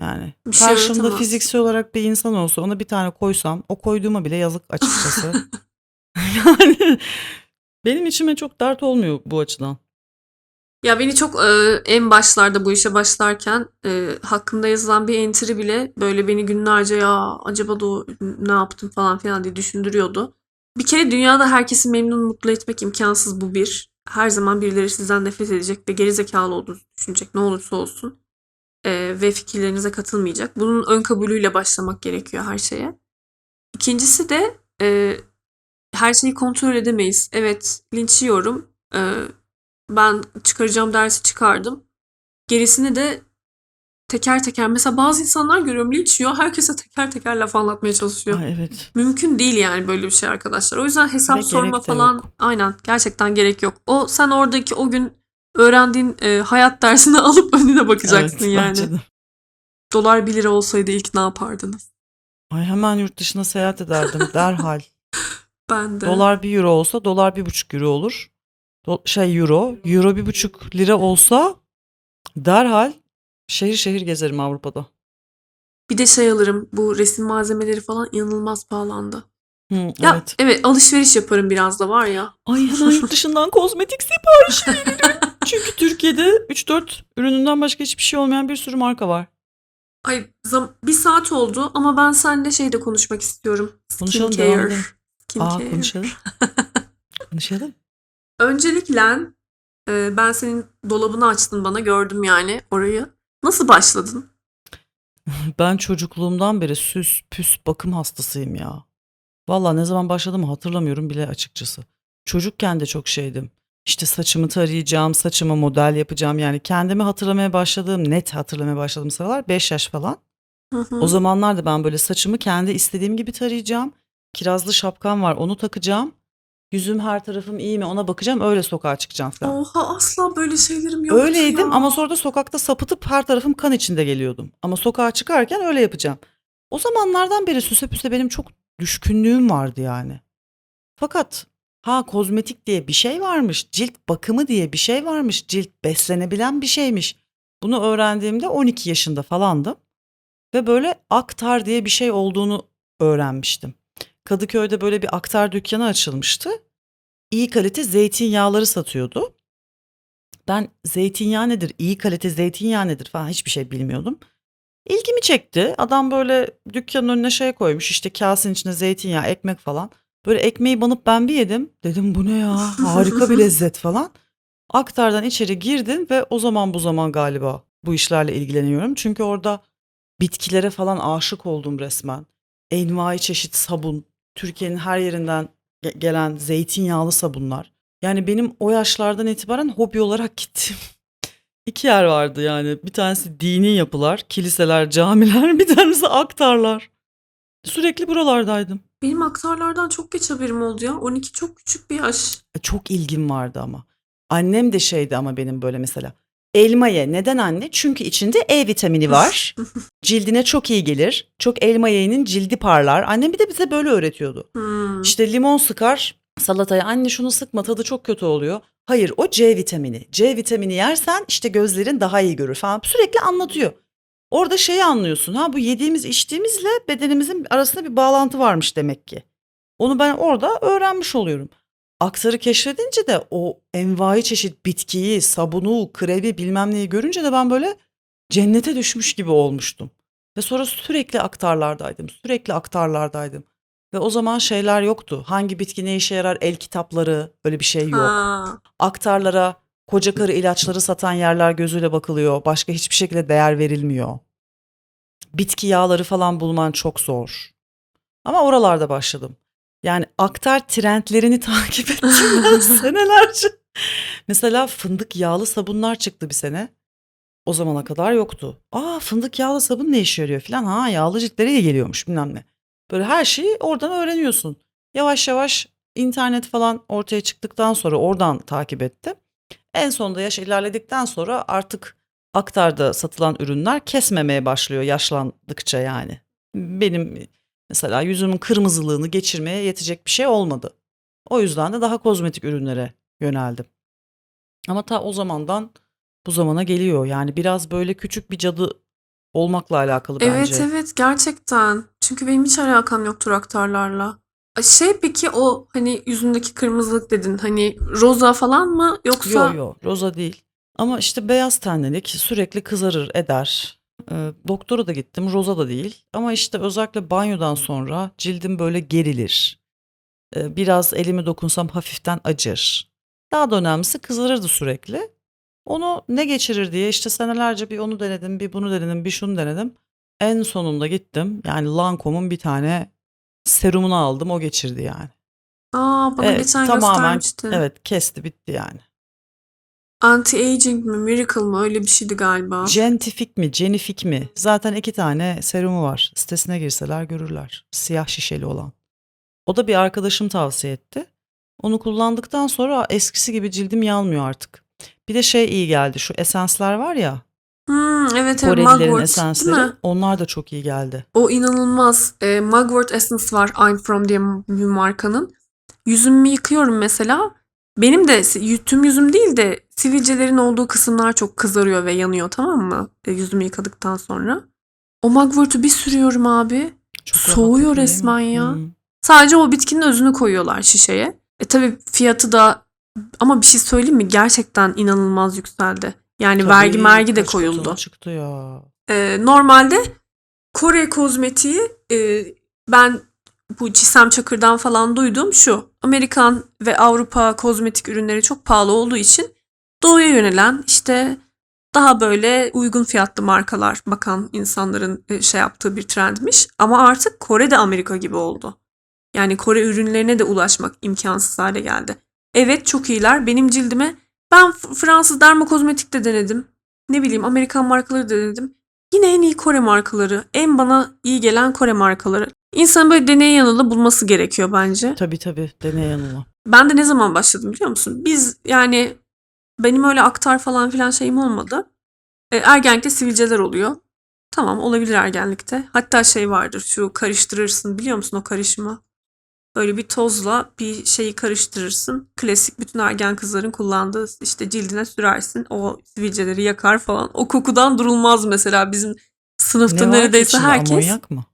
Yani Bir şey karşımda öğretemez. fiziksel olarak bir insan olsa ona bir tane koysam o koyduğuma bile yazık açıkçası. yani benim içime çok dert olmuyor bu açıdan. Ya beni çok e, en başlarda bu işe başlarken e, hakkımda yazılan bir entry bile böyle beni günlerce ya acaba da ne yaptım falan filan diye düşündürüyordu. Bir kere dünyada herkesi memnun mutlu etmek imkansız bu bir. Her zaman birileri sizden nefret edecek ve gerizekalı olduğunuzu düşünecek ne olursa olsun. E, ve fikirlerinize katılmayacak. Bunun ön kabulüyle başlamak gerekiyor her şeye. İkincisi de e, her şeyi kontrol edemeyiz. Evet linç yiyorum. E, ben çıkaracağım dersi çıkardım. Gerisini de teker teker mesela bazı insanlar görüyorum linç yiyor. Herkese teker teker laf anlatmaya çalışıyor. Ay evet. Mümkün değil yani böyle bir şey arkadaşlar. O yüzden hesap Ve sorma falan yok. aynen gerçekten gerek yok. O sen oradaki o gün öğrendiğin e, hayat dersini alıp önüne bakacaksın Evet, yani. de. Dolar 1 lira olsaydı ilk ne yapardınız? Ay hemen yurt dışına seyahat ederdim derhal. Ben de. Dolar bir euro olsa dolar bir buçuk euro olur. Şey euro, euro bir buçuk lira olsa derhal şehir şehir gezerim Avrupa'da. Bir de şey alırım. Bu resim malzemeleri falan inanılmaz pahalandı. Hı, Ya evet. evet alışveriş yaparım biraz da var ya. Ay hemen yurt dışından kozmetik siparişi veririm. Çünkü Türkiye'de 3-4 ürününden başka hiçbir şey olmayan bir sürü marka var. Ay zam- bir saat oldu ama ben seninle şeyde konuşmak istiyorum. Konuşalım, Skincare. devam edelim. Aa Skincare. konuşalım. konuşalım. Öncelikle e, ben senin dolabını açtın bana gördüm yani orayı. Nasıl başladın? Ben çocukluğumdan beri süs püs bakım hastasıyım ya. Valla ne zaman başladığımı hatırlamıyorum bile açıkçası. Çocukken de çok şeydim. İşte saçımı tarayacağım, saçıma model yapacağım. Yani kendimi hatırlamaya başladığım, net hatırlamaya başladığım sıralar 5 yaş falan. Hı hı. O zamanlarda ben böyle saçımı kendi istediğim gibi tarayacağım. Kirazlı şapkam var onu takacağım. Yüzüm her tarafım iyi mi ona bakacağım öyle sokağa çıkacağım falan. Oha asla böyle şeylerim yoktu Öyleydim ya. ama sonra da sokakta sapıtıp her tarafım kan içinde geliyordum. Ama sokağa çıkarken öyle yapacağım. O zamanlardan beri süse püse benim çok düşkünlüğüm vardı yani. Fakat ha kozmetik diye bir şey varmış, cilt bakımı diye bir şey varmış, cilt beslenebilen bir şeymiş. Bunu öğrendiğimde 12 yaşında falandım. Ve böyle aktar diye bir şey olduğunu öğrenmiştim. Kadıköy'de böyle bir aktar dükkanı açılmıştı. İyi kalite zeytinyağları satıyordu. Ben zeytinyağı nedir, iyi kalite zeytinyağı nedir falan hiçbir şey bilmiyordum. İlgimi çekti. Adam böyle dükkanın önüne şey koymuş işte kasenin içine zeytinyağı, ekmek falan. Böyle ekmeği banıp ben bir yedim. Dedim bu ne ya harika bir lezzet falan. Aktardan içeri girdim ve o zaman bu zaman galiba bu işlerle ilgileniyorum. Çünkü orada bitkilere falan aşık oldum resmen. Envai çeşit sabun, Türkiye'nin her yerinden ge- gelen zeytinyağlı sabunlar. Yani benim o yaşlardan itibaren hobi olarak gittim. İki yer vardı yani. Bir tanesi dini yapılar, kiliseler, camiler, bir tanesi aktarlar. Sürekli buralardaydım. Benim aktarlardan çok geç haberim oldu ya. 12 çok küçük bir yaş. E, Çok ilgim vardı ama. Annem de şeydi ama benim böyle mesela. Elma ye. Neden anne? Çünkü içinde E vitamini var. Cildine çok iyi gelir. Çok elma yeğenin cildi parlar. Annem bir de bize böyle öğretiyordu. Hmm. İşte limon sıkar salataya. Anne şunu sıkma tadı çok kötü oluyor. Hayır o C vitamini. C vitamini yersen işte gözlerin daha iyi görür falan. Sürekli anlatıyor. Orada şeyi anlıyorsun. Ha bu yediğimiz içtiğimizle bedenimizin arasında bir bağlantı varmış demek ki. Onu ben orada öğrenmiş oluyorum. Aksarı keşfedince de o envai çeşit bitkiyi, sabunu, krevi bilmem neyi görünce de ben böyle cennete düşmüş gibi olmuştum. Ve sonra sürekli aktarlardaydım. Sürekli aktarlardaydım. Ve o zaman şeyler yoktu. Hangi bitki ne işe yarar el kitapları öyle bir şey yok. Ha. Aktarlara koca karı ilaçları satan yerler gözüyle bakılıyor. Başka hiçbir şekilde değer verilmiyor. Bitki yağları falan bulman çok zor. Ama oralarda başladım. Yani aktar trendlerini takip ettim ben senelerce. Mesela fındık yağlı sabunlar çıktı bir sene. O zamana kadar yoktu. Aa fındık yağlı sabun ne işe yarıyor falan. Ha yağlı ciltlere iyi geliyormuş bilmem ne. Böyle her şeyi oradan öğreniyorsun. Yavaş yavaş internet falan ortaya çıktıktan sonra oradan takip ettim. En sonunda yaş ilerledikten sonra artık aktarda satılan ürünler kesmemeye başlıyor yaşlandıkça yani. Benim mesela yüzümün kırmızılığını geçirmeye yetecek bir şey olmadı. O yüzden de daha kozmetik ürünlere yöneldim. Ama ta o zamandan bu zamana geliyor. Yani biraz böyle küçük bir cadı olmakla alakalı Evet bence. evet gerçekten. Çünkü benim hiç alakam yoktur aktarlarla. Şey peki o hani yüzündeki kırmızılık dedin hani roza falan mı yoksa Yo yo roza değil. Ama işte beyaz tenlilik sürekli kızarır eder. Ee, doktora da gittim roza da değil. Ama işte özellikle banyodan sonra cildim böyle gerilir. Ee, biraz elimi dokunsam hafiften acır. Daha da önemlisi kızarırdı sürekli. Onu ne geçirir diye işte senelerce bir onu denedim, bir bunu denedim, bir şunu denedim. En sonunda gittim. Yani Lancome'un bir tane serumunu aldım. O geçirdi yani. Aa bana Evet, geçen tamamen göstermiştin. evet kesti bitti yani. Anti-aging mi miracle mı öyle bir şeydi galiba. Jentifik mi, Jenifik mi? Zaten iki tane serumu var. Sitesine girseler görürler. Siyah şişeli olan. O da bir arkadaşım tavsiye etti. Onu kullandıktan sonra eskisi gibi cildim yanmıyor artık. Bir de şey iyi geldi. Şu esensler var ya. Hmm, evet evet Korelilerin Mugwort esensleri. Onlar da çok iyi geldi. O inanılmaz. E, Mugwort Essence var I'm From diye bir markanın. Yüzümü yıkıyorum mesela. Benim de tüm yüzüm değil de sivilcelerin olduğu kısımlar çok kızarıyor ve yanıyor tamam mı? E, yüzümü yıkadıktan sonra. O Mugwort'u bir sürüyorum abi. Çok Soğuyor resmen ya. Hmm. Sadece o bitkinin özünü koyuyorlar şişeye. E tabii fiyatı da ama bir şey söyleyeyim mi? Gerçekten inanılmaz yükseldi. Yani vergi Tabii, mergi de koyuldu. çıktı ya. Ee, normalde Kore kozmetiği e, ben bu Cisem Çakır'dan falan duydum şu. Amerikan ve Avrupa kozmetik ürünleri çok pahalı olduğu için doğuya yönelen işte daha böyle uygun fiyatlı markalar bakan insanların e, şey yaptığı bir trendmiş. Ama artık Kore de Amerika gibi oldu. Yani Kore ürünlerine de ulaşmak imkansız hale geldi. Evet çok iyiler. Benim cildime ben Fransız dermokozmetik de denedim. Ne bileyim Amerikan markaları da denedim. Yine en iyi Kore markaları. En bana iyi gelen Kore markaları. İnsanın böyle deney yanılı bulması gerekiyor bence. Tabii tabii deney yanılma. Ben de ne zaman başladım biliyor musun? Biz yani benim öyle aktar falan filan şeyim olmadı. E, ergenlikte sivilceler oluyor. Tamam olabilir ergenlikte. Hatta şey vardır şu karıştırırsın biliyor musun o karışımı? Böyle bir tozla bir şeyi karıştırırsın. Klasik bütün ergen kızların kullandığı işte cildine sürersin. O sivilceleri yakar falan. O kokudan durulmaz mesela bizim sınıfta Ne neredeyse herkes. Amonyak mı?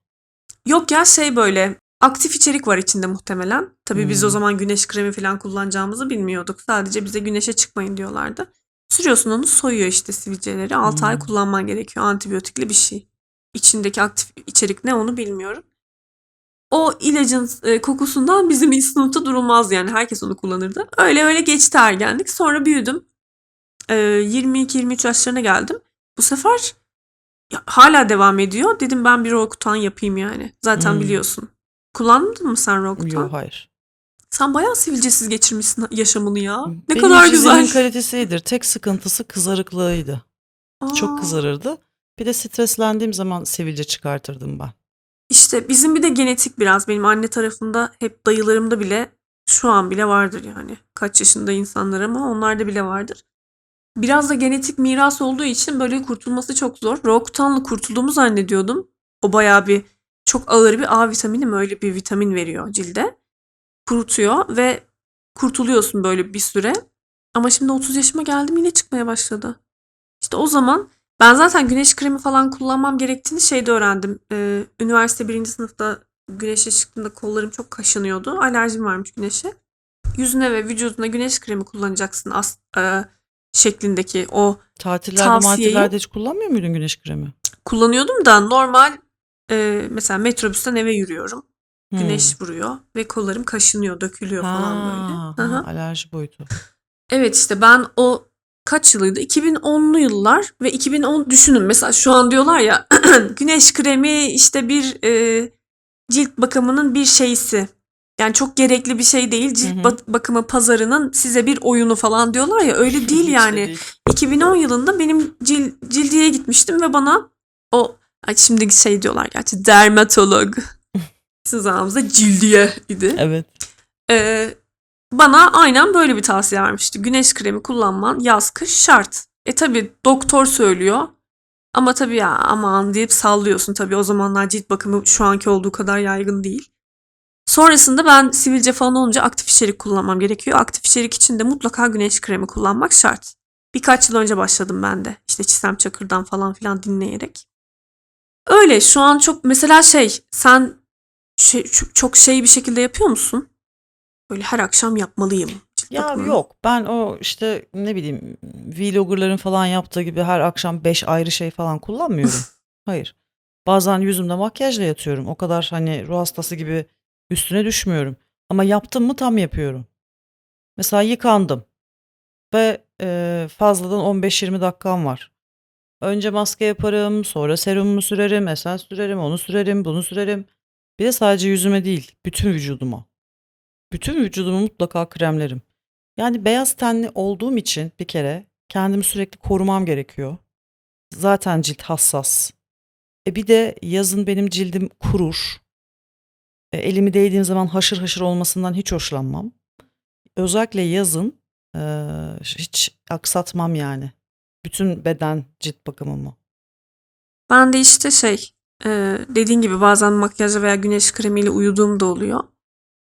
Yok ya şey böyle aktif içerik var içinde muhtemelen. Tabii biz o Hmm. zaman güneş kremi falan kullanacağımızı bilmiyorduk. Sadece bize güneşe çıkmayın diyorlardı. Sürüyorsun onu soyuyor işte sivilceleri. 6 ay Hmm. kullanman gerekiyor. Antibiyotikli bir şey. İçindeki aktif içerik ne onu bilmiyorum. O ilacın e, kokusundan bizim sınıfta durulmaz yani. Herkes onu kullanırdı. Öyle öyle geçti ergenlik. Sonra büyüdüm. E, 22-23 yaşlarına geldim. Bu sefer hala devam ediyor. Dedim ben bir Rokutan yapayım yani. Zaten Hmm. biliyorsun. Kullandın mı sen Rokutan? Yok hayır. Sen bayağı sivilcesiz geçirmişsin yaşamını ya. Ne Benim kadar güzel. kalitesi iyidir. Tek sıkıntısı kızarıklığıydı. Aa, Çok kızarırdı. Bir de streslendiğim zaman sivilce çıkartırdım ben. İşte bizim bir de genetik biraz. Benim anne tarafında hep dayılarımda bile şu an bile vardır yani. Kaç yaşında insanlar ama onlarda bile vardır. Biraz da genetik miras olduğu için böyle kurtulması çok zor. Rokutan'la kurtulduğumu zannediyordum. O bayağı bir çok ağır bir A vitamini mi öyle bir vitamin veriyor cilde. Kurutuyor ve kurtuluyorsun böyle bir süre. Ama şimdi 30 yaşıma geldim yine çıkmaya başladı. İşte o zaman Ben zaten güneş kremi falan kullanmam gerektiğini şeyde öğrendim. Ee, üniversite birinci sınıfta güneşe çıktığımda kollarım çok kaşınıyordu. Alerjim varmış güneşe. Yüzüne ve vücuduna güneş kremi kullanacaksın as e, şeklindeki o Tatillerde Tavsiyeyi- matillerde hiç kullanmıyor muydun güneş kremi? kullanıyordum da normal e, mesela metrobüsten eve yürüyorum. Hmm. Güneş vuruyor ve kollarım kaşınıyor, dökülüyor falan Ha, böyle. Hı ha, alerji boyutu. Evet işte ben o kaç yılıydı? 2010'lu yıllar ve 2010 düşünün mesela şu an diyorlar ya güneş kremi işte bir e, cilt bakımının bir şeysi. Yani çok gerekli bir şey değil. Cilt Hı hı. bak- bakımı pazarının size bir oyunu falan diyorlar ya öyle değil yani. değil. 2010 yılında benim cil, cildiye gitmiştim ve bana o ay şimdi şey diyorlar gerçi dermatolog. Bizim zamanımızda cildiye idi. Evet. Ee, bana aynen böyle bir tavsiye vermişti. Güneş kremi kullanman yaz kış şart. E tabi doktor söylüyor. Ama tabii ya aman deyip sallıyorsun tabii o zamanlar cilt bakımı şu anki olduğu kadar yaygın değil. Sonrasında ben sivilce falan olunca aktif içerik kullanmam gerekiyor. Aktif içerik için de mutlaka güneş kremi kullanmak şart. Birkaç yıl önce başladım ben de. İşte Çisem Çakır'dan falan filan dinleyerek. Öyle şu an çok mesela şey sen şey, çok- şey bir şekilde yapıyor musun? Böyle her akşam yapmalıyım. Ya bakımını. yok ben o işte ne bileyim vloggerların falan yaptığı gibi her akşam 5 ayrı şey falan kullanmıyorum. Hayır. Bazen yüzümde makyajla yatıyorum. O kadar hani ruh hastası gibi üstüne düşmüyorum. Ama yaptım mı tam yapıyorum. Mesela yıkandım ve e, fazladan 15-20 dakikam var. Önce maske yaparım, sonra serumumu sürerim, esens sürerim, onu sürerim, bunu sürerim. Bir de sadece yüzüme değil, bütün vücuduma. Bütün vücudumu mutlaka kremlerim. Yani beyaz tenli olduğum için bir kere kendimi sürekli korumam gerekiyor. Zaten cilt hassas. E bir de yazın benim cildim kurur. E, elimi değdiğim zaman haşır haşır olmasından hiç hoşlanmam. Özellikle yazın e, hiç aksatmam yani. Bütün beden cilt bakımımı. Ben de işte şey e, dediğin gibi bazen makyajla veya güneş kremiyle uyuduğum da oluyor.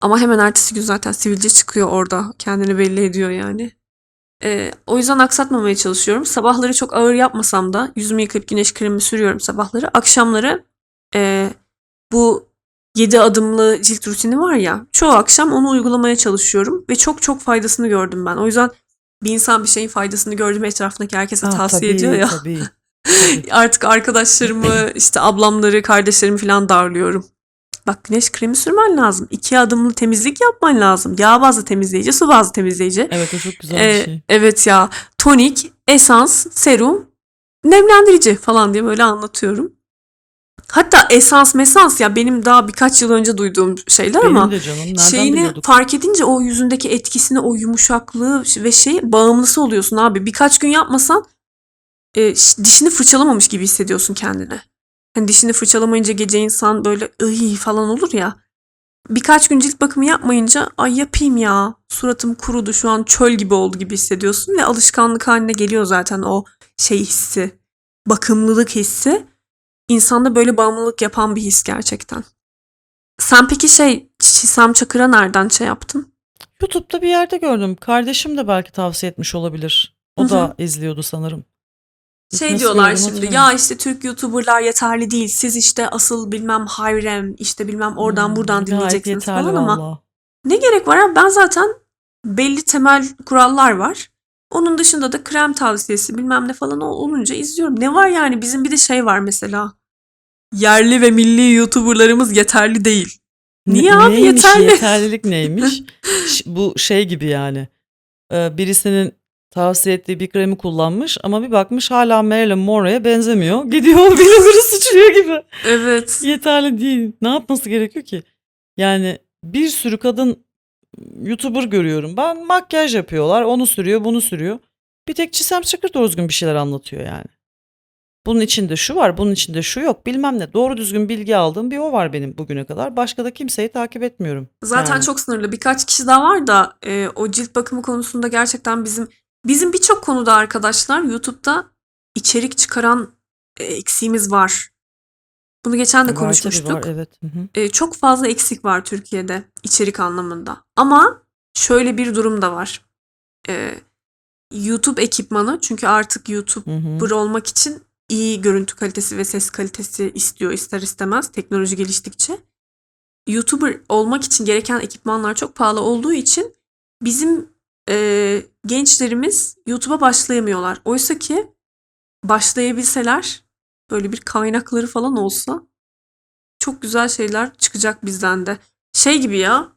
Ama hemen ertesi gün zaten sivilce çıkıyor orada. Kendini belli ediyor yani. E, o yüzden aksatmamaya çalışıyorum. Sabahları çok ağır yapmasam da yüzümü yıkayıp güneş kremi sürüyorum sabahları. Akşamları e, bu 7 adımlı cilt rutini var ya çoğu akşam onu uygulamaya çalışıyorum. Ve çok çok faydasını gördüm ben. O yüzden bir insan bir şeyin faydasını gördü mü etrafındaki herkese Ha, tavsiye tabii, ediyor ya. Tabii. tabii. Artık arkadaşlarımı, işte ablamları, kardeşlerimi falan darlıyorum. Bak güneş kremi sürmen lazım. İki adımlı temizlik yapman lazım. Yağ bazlı temizleyici, su bazlı temizleyici. Evet o çok güzel Ee, bir şey. evet ya. Tonik, esans, serum, nemlendirici falan diye böyle anlatıyorum. Hatta esans mesans ya benim daha birkaç yıl önce duyduğum şeyler Benim ama de canım. Nereden şeyini biliyorduk? fark edince o yüzündeki etkisini, o yumuşaklığı ve şey bağımlısı oluyorsun abi. Birkaç gün yapmasan e, dişini fırçalamamış gibi hissediyorsun kendini. Hani dişini fırçalamayınca gece insan böyle ıy falan olur ya. Birkaç gün cilt bakımı yapmayınca ay yapayım ya suratım kurudu şu an çöl gibi oldu gibi hissediyorsun ve alışkanlık haline geliyor zaten o şey hissi. Bakımlılık hissi. İnsanda böyle bağımlılık yapan bir his gerçekten. Sen peki şey Çisem Çakır'a nereden şey yaptın? YouTube'da bir yerde gördüm. Kardeşim de belki tavsiye etmiş olabilir. O da izliyordu sanırım. Şey Nasıl diyorlar şimdi ya işte Türk YouTuber'lar yeterli değil. Siz işte asıl bilmem Hayrem işte bilmem oradan Hmm, buradan dinleyeceksiniz falan ama vallahi. ne gerek var abi? Ben zaten belli temel kurallar var. Onun dışında da krem tavsiyesi bilmem ne falan ol- olunca izliyorum. Ne var yani bizim bir de şey var mesela. Yerli ve milli YouTuber'larımız yeterli değil. Niye Ne- abi? neymiş, Yeterli. Yeterlilik neymiş? Bu şey gibi yani. Ee, Birisinin tavsiye ettiği bir kremi kullanmış ama bir bakmış hala Marilyn Monroe'ya benzemiyor. Gidiyor vlogger'ı suçluyor gibi. Evet. Yeterli değil. Ne yapması gerekiyor ki? Yani bir sürü kadın YouTuber görüyorum. Ben makyaj yapıyorlar. Onu sürüyor, bunu sürüyor. Bir tek Çisem Çakır doğru düzgün bir şeyler anlatıyor yani. Bunun içinde şu var, bunun içinde şu yok. Bilmem ne. Doğru düzgün bilgi aldığım bir o var benim bugüne kadar. Başka da kimseyi takip etmiyorum. Zaten Yani. çok sınırlı. Birkaç kişi daha var da e, o cilt bakımı konusunda gerçekten bizim bizim birçok konuda arkadaşlar YouTube'da içerik çıkaran e, eksiğimiz var. Bunu geçen de Var konuşmuştuk. var, evet. Hı hı. E, çok fazla eksik var Türkiye'de içerik anlamında. Ama şöyle bir durum da var. E, YouTube ekipmanı çünkü artık YouTube Hı hı. YouTuber olmak için iyi görüntü kalitesi ve ses kalitesi istiyor ister istemez teknoloji geliştikçe. YouTuber olmak için gereken ekipmanlar çok pahalı olduğu için bizim e, gençlerimiz YouTube'a başlayamıyorlar. Oysa ki başlayabilseler böyle bir kaynakları falan olsa çok güzel şeyler çıkacak bizden de. Şey gibi ya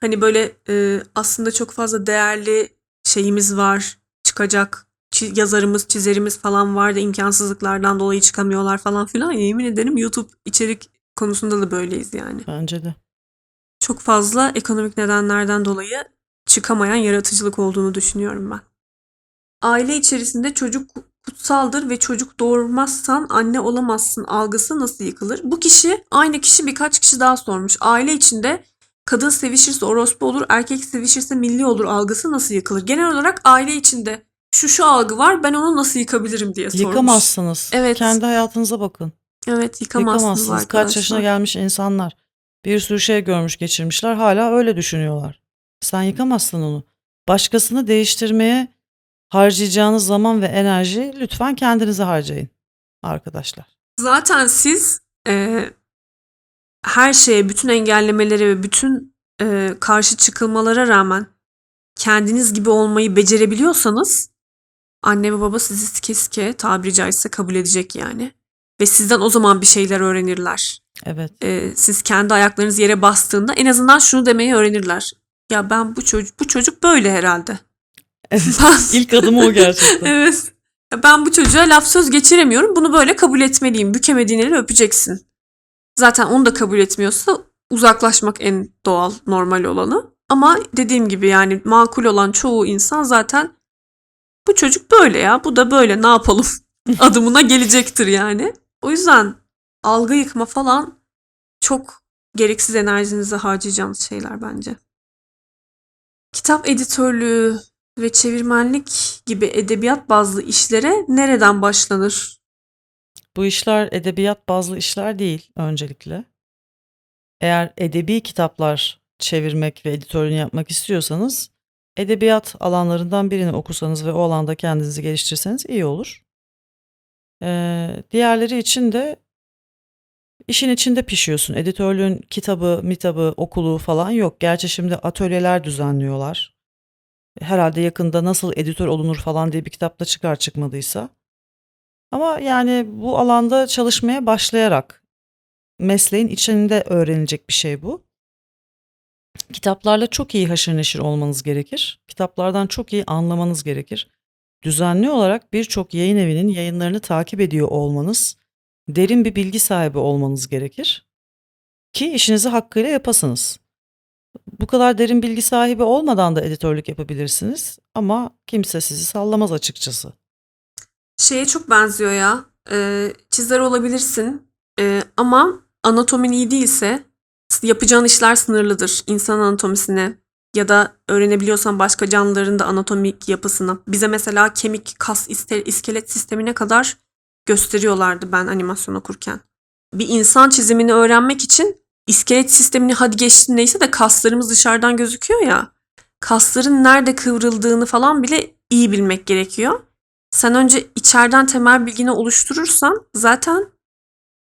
hani böyle e, aslında çok fazla değerli şeyimiz var çıkacak yazarımız çizerimiz falan var da imkansızlıklardan dolayı çıkamıyorlar falan filan. Yemin ederim YouTube içerik konusunda da böyleyiz yani. Bence de. Çok fazla ekonomik nedenlerden dolayı çıkamayan yaratıcılık olduğunu düşünüyorum ben. Aile içerisinde çocuk kutsaldır ve çocuk doğurmazsan anne olamazsın algısı nasıl yıkılır? Bu kişi aynı kişi birkaç kişi daha sormuş. Aile içinde kadın sevişirse orospu olur, erkek sevişirse milli olur algısı nasıl yıkılır? Genel olarak aile içinde şu şu algı var ben onu nasıl yıkabilirim diye sormuş. Yıkamazsınız. Evet. Kendi hayatınıza bakın. Evet yıkamazsınız, Yıkamazsınız. arkadaşlar. Kaç yaşına gelmiş insanlar. Bir sürü şey görmüş geçirmişler. Hala öyle düşünüyorlar. Sen yıkamazsın onu. Başkasını değiştirmeye harcayacağınız zaman ve enerji lütfen kendinize harcayın arkadaşlar. Zaten siz e, her şeye, bütün engellemelere ve bütün e, karşı çıkılmalara rağmen kendiniz gibi olmayı becerebiliyorsanız anne ve baba sizi sike sike tabiri caizse kabul edecek yani. Ve sizden o zaman bir şeyler öğrenirler. Evet. E, siz kendi ayaklarınız yere bastığında en azından şunu demeyi öğrenirler. Ya ben bu çocuk bu çocuk böyle herhalde. Evet. İlk adımı o gerçekten. Evet. Ben bu çocuğa laf söz geçiremiyorum. Bunu böyle kabul etmeliyim. Bükemediğin eli öpeceksin. Zaten onu da kabul etmiyorsa uzaklaşmak en doğal, normal olanı. Ama dediğim gibi yani makul olan çoğu insan zaten bu çocuk böyle ya, bu da böyle ne yapalım adımına gelecektir yani. O yüzden algı yıkma falan çok gereksiz enerjinizi harcayacağınız şeyler bence. Kitap editörlüğü ve çevirmenlik gibi edebiyat bazlı işlere nereden başlanır? Bu işler edebiyat bazlı işler değil öncelikle. Eğer edebi kitaplar çevirmek ve editörlüğünü yapmak istiyorsanız edebiyat alanlarından birini okusanız ve o alanda kendinizi geliştirseniz iyi olur. Ee, diğerleri için de işin içinde pişiyorsun. Editörlüğün kitabı, mitabı, okulu falan yok. Gerçi şimdi atölyeler düzenliyorlar. Herhalde yakında nasıl editör olunur falan diye bir kitapta çıkar çıkmadıysa. Ama yani bu alanda çalışmaya başlayarak mesleğin içinde öğrenilecek bir şey bu. Kitaplarla çok iyi haşır neşir olmanız gerekir. Kitaplardan çok iyi anlamanız gerekir. Düzenli olarak birçok yayın evinin yayınlarını takip ediyor olmanız, derin bir bilgi sahibi olmanız gerekir ki işinizi hakkıyla yapasınız. Bu kadar derin bilgi sahibi olmadan da editörlük yapabilirsiniz ama kimse sizi sallamaz açıkçası. Şeye çok benziyor ya. Ee, çizer olabilirsin Ee, ama anatomin iyi değilse yapacağın işler sınırlıdır. İnsan anatomisine ya da öğrenebiliyorsan başka canlıların da anatomik yapısını. Bize mesela kemik, kas, iskelet sistemine kadar gösteriyorlardı ben animasyon okurken. Bir insan çizimini öğrenmek için iskelet sistemini hadi geçtin neyse de kaslarımız dışarıdan gözüküyor ya. Kasların nerede kıvrıldığını falan bile iyi bilmek gerekiyor. Sen önce içeriden temel bilgini oluşturursan zaten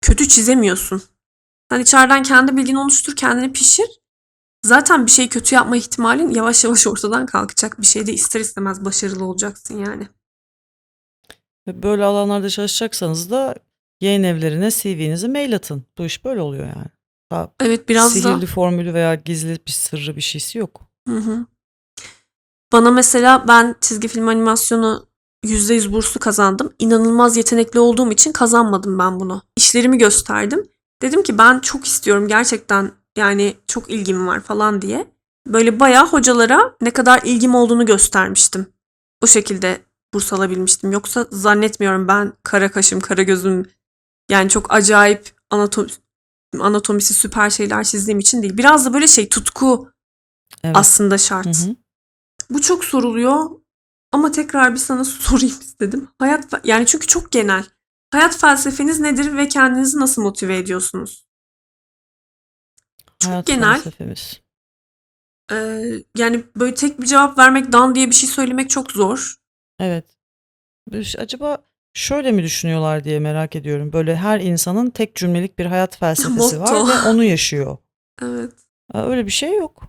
kötü çizemiyorsun. Sen içeriden kendi bilgini oluştur, kendini pişir. Zaten bir şey kötü yapma ihtimalin yavaş yavaş ortadan kalkacak. Bir şeyde ister istemez başarılı olacaksın yani. Ve böyle alanlarda çalışacaksanız da yayın evlerine CV'nizi mail atın. Bu iş böyle oluyor yani. Daha Evet biraz da sihirli formülü veya gizli bir sırrı bir şeysi yok. Hı hı. Bana mesela ben çizgi film animasyonu %100 burslu kazandım. İnanılmaz yetenekli olduğum için kazanmadım ben bunu. İşlerimi gösterdim. Dedim ki ben çok istiyorum gerçekten yani çok ilgim var falan diye. Böyle bayağı hocalara ne kadar ilgim olduğunu göstermiştim. O şekilde burs alabilmiştim. Yoksa zannetmiyorum ben kara kaşım, kara gözüm yani çok acayip anatom anatomisi süper şeyler çizdiğim için değil. Biraz da böyle şey tutku Evet. aslında şart. Hı hı. Bu çok soruluyor ama tekrar bir sana sorayım istedim. Hayat yani çünkü çok genel. Hayat felsefeniz nedir ve kendinizi nasıl motive ediyorsunuz? Çok Hayat genel. felsefemiz. Ee, yani böyle tek bir cevap vermek, dan diye bir şey söylemek çok zor. Evet. Acaba şöyle mi düşünüyorlar diye merak ediyorum. Böyle her insanın tek cümlelik bir hayat felsefesi var ve onu yaşıyor. Evet. Öyle bir şey yok.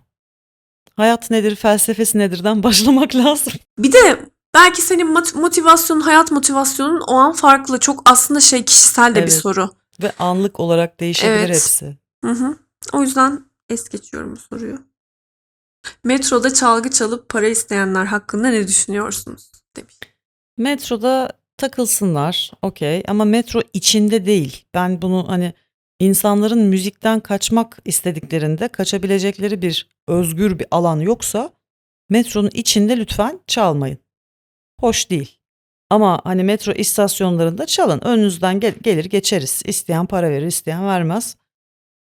Hayat nedir, felsefesi nedirden başlamak lazım. Bir de belki senin mot- motivasyonun, hayat motivasyonun o an farklı. Çok aslında şey kişisel de bir Evet. soru. Ve anlık olarak değişebilir Evet. hepsi. Hı hı. O yüzden es geçiyorum bu soruyu. Metroda çalgı çalıp para isteyenler hakkında ne düşünüyorsunuz? Demiş. Metroda takılsınlar, okey. Ama metro içinde değil. Ben bunu hani insanların müzikten kaçmak istediklerinde kaçabilecekleri bir özgür bir alan yoksa metronun içinde lütfen çalmayın. Hoş değil. Ama hani metro istasyonlarında çalın. Önünüzden gel- gelir geçeriz. İsteyen para verir, isteyen vermez.